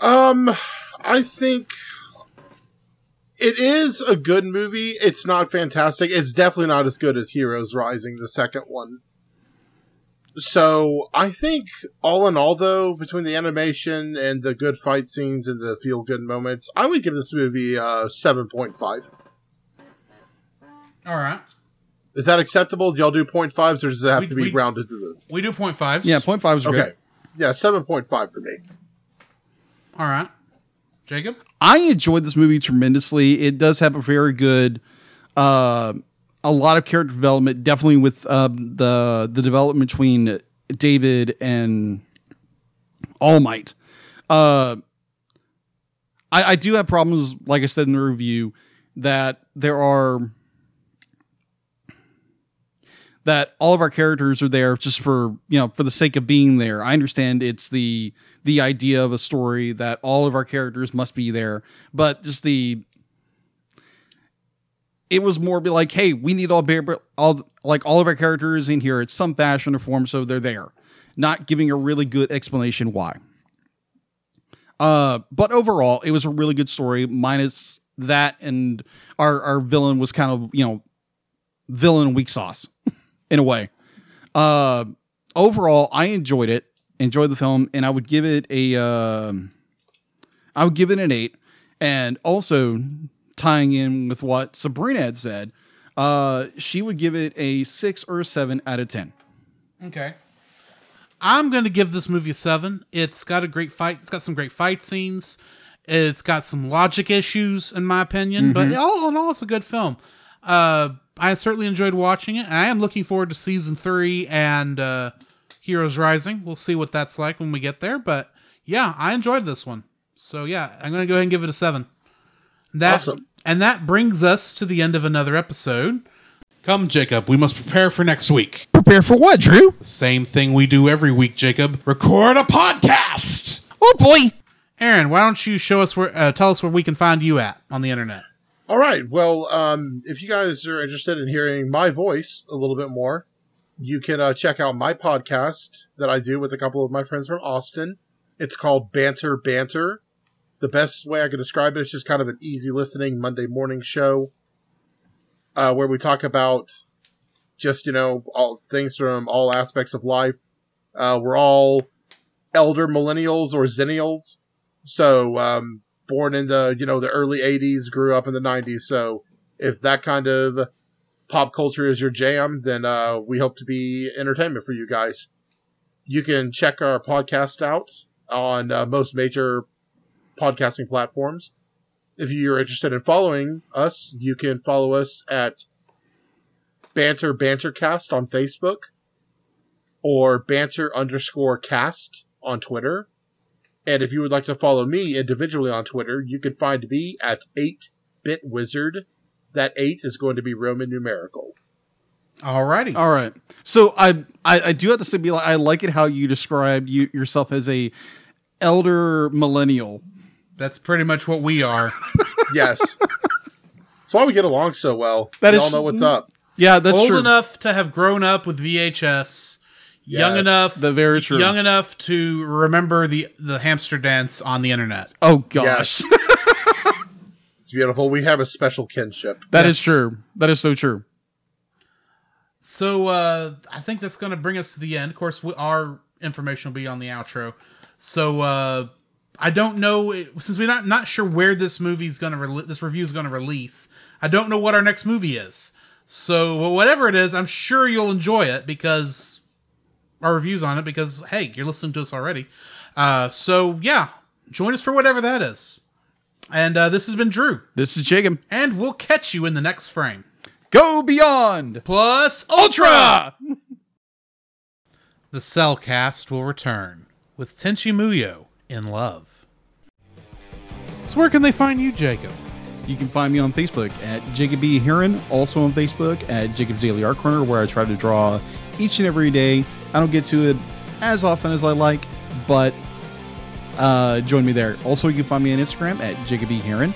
Um, I think it is a good movie. It's not fantastic. It's definitely not as good as Heroes Rising, the second one. So I think all in all, though, between the animation and the good fight scenes and the feel good moments, I would give this movie a seven point five. All right. Is that acceptable? Do y'all do point fives, or does it have We- to be we- rounded to the? We do point fives. Yeah, point five was Okay, good. yeah, seven point five for me. All right. Jacob? I enjoyed this movie tremendously. It does have a very good, uh, a lot of character development. Definitely with um, the the development between David and All Might. Uh, I, I do have problems, like I said in the review, that there are that all of our characters are there just for you know for the sake of being there. I understand it's the the idea of a story that all of our characters must be there, but just the it was more be like, hey, we need all all like all of our characters in here. It's some fashion or form, so they're there. Not giving a really good explanation why. Uh, but overall, it was a really good story. Minus that, and our our villain was kind of you know villain weak sauce in a way. Uh, overall, I enjoyed it. Enjoyed the film, and I would give it a. Uh, I would give it an eight. And also tying in with what Sabrina had said, uh, she would give it a six or a seven out of ten. Okay. I'm going to give this movie a seven. It's got a great fight. It's got some great fight scenes. It's got some logic issues, in my opinion, but all in all, it's a good film. Uh, I certainly enjoyed watching it, and I am looking forward to season three and uh, Heroes Rising. We'll see what that's like when we get there, but yeah, I enjoyed this one. So yeah, I'm going to go ahead and give it a seven. That, Awesome. And that brings us to the end of another episode. Come, Jacob, we must prepare for next week. Prepare for what, Drew? Same thing we do every week, Jacob. Record a podcast. Oh boy. Aaron, why don't you show us where, uh, tell us where we can find you at on the internet? All right. Well, um, if you guys are interested in hearing my voice a little bit more, you can uh, check out my podcast that I do with a couple of my friends from Austin. It's called Banter Banter. The best way I can describe it is just kind of an easy listening Monday morning show uh, where we talk about just, you know, all things from all aspects of life. Uh, we're all elder millennials or zennials. So, um, born in the you know the early 80s grew up in the 90s so if that kind of pop culture is your jam then uh, we hope to be entertainment for you guys. You can check our podcast out on uh, most major podcasting platforms. If you're interested in following us you can follow us at banter bantercast on facebook or banter underscore cast on twitter and if you would like to follow me individually on Twitter, you can find me at 8bit wizard. That 8 is going to be Roman numerical. Alrighty. All right. So I I, I do have to say, be like, I like it how you described you yourself as a elder millennial. That's pretty much what we are. Yes. That's why we get along so well. That we is- all know what's up. Yeah, that's Old true. enough to have grown up with VHS. Young enough, The very true. Young enough to remember the the hamster dance on the internet. Oh gosh, Yes. it's beautiful. We have a special kinship. that is Yes. true. That is so true. So uh, I think that's going to bring us to the end. Of course, we, our information will be on the outro. So uh, I don't know since we're not not sure where this movie's going to re- this review is going to release. I don't know what our next movie is. So well, whatever it is, I'm sure you'll enjoy it because our reviews on it. Because hey, you're listening to us already. Uh, so yeah, join us for whatever that is. And uh, this has been Drew, This is Jacob. and we'll catch you in the next frame. Go beyond. Plus Ultra. The Cellcast will return with Tenchi Muyo in love. So where can they find you, Jacob? You can find me on Facebook at Jacob B. Heron, also on Facebook at Jacob's Daily Art Corner, where I try to draw each and every day. I don't get to it as often as I like, but uh, join me there. Also, you can find me on Instagram at Jacob B. Heron,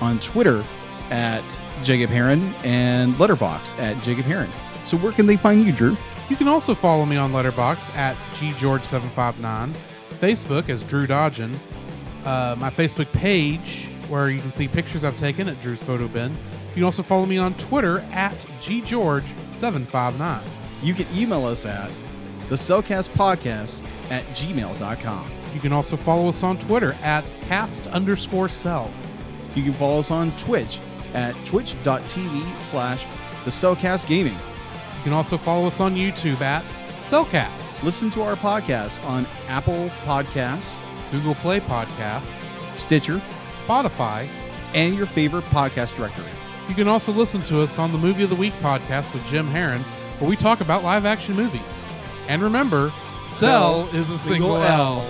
on Twitter at Jacob Heron, and Letterboxd at Jacob Heron. So, where can they find you, Drew? You can also follow me on Letterboxd at ggeorge759, Facebook as Drew Dodgen, uh, my Facebook page where you can see pictures I've taken at Drew's Photo Bin. You can also follow me on Twitter at ggeorge759. You can email us at the Cellcast Podcast at gmail.com. You can also follow us on Twitter at cast underscore cell. You can follow us on Twitch at twitch.tv slash the Cellcast Gaming. You can also follow us on YouTube at Cellcast, Listen to our podcast on Apple Podcasts, Google Play Podcasts, Stitcher, Spotify. and your favorite podcast directory. You can also listen to us on the Movie of the Week podcast with Jim Heron, where we talk about live action movies. And remember, Cell is a single L.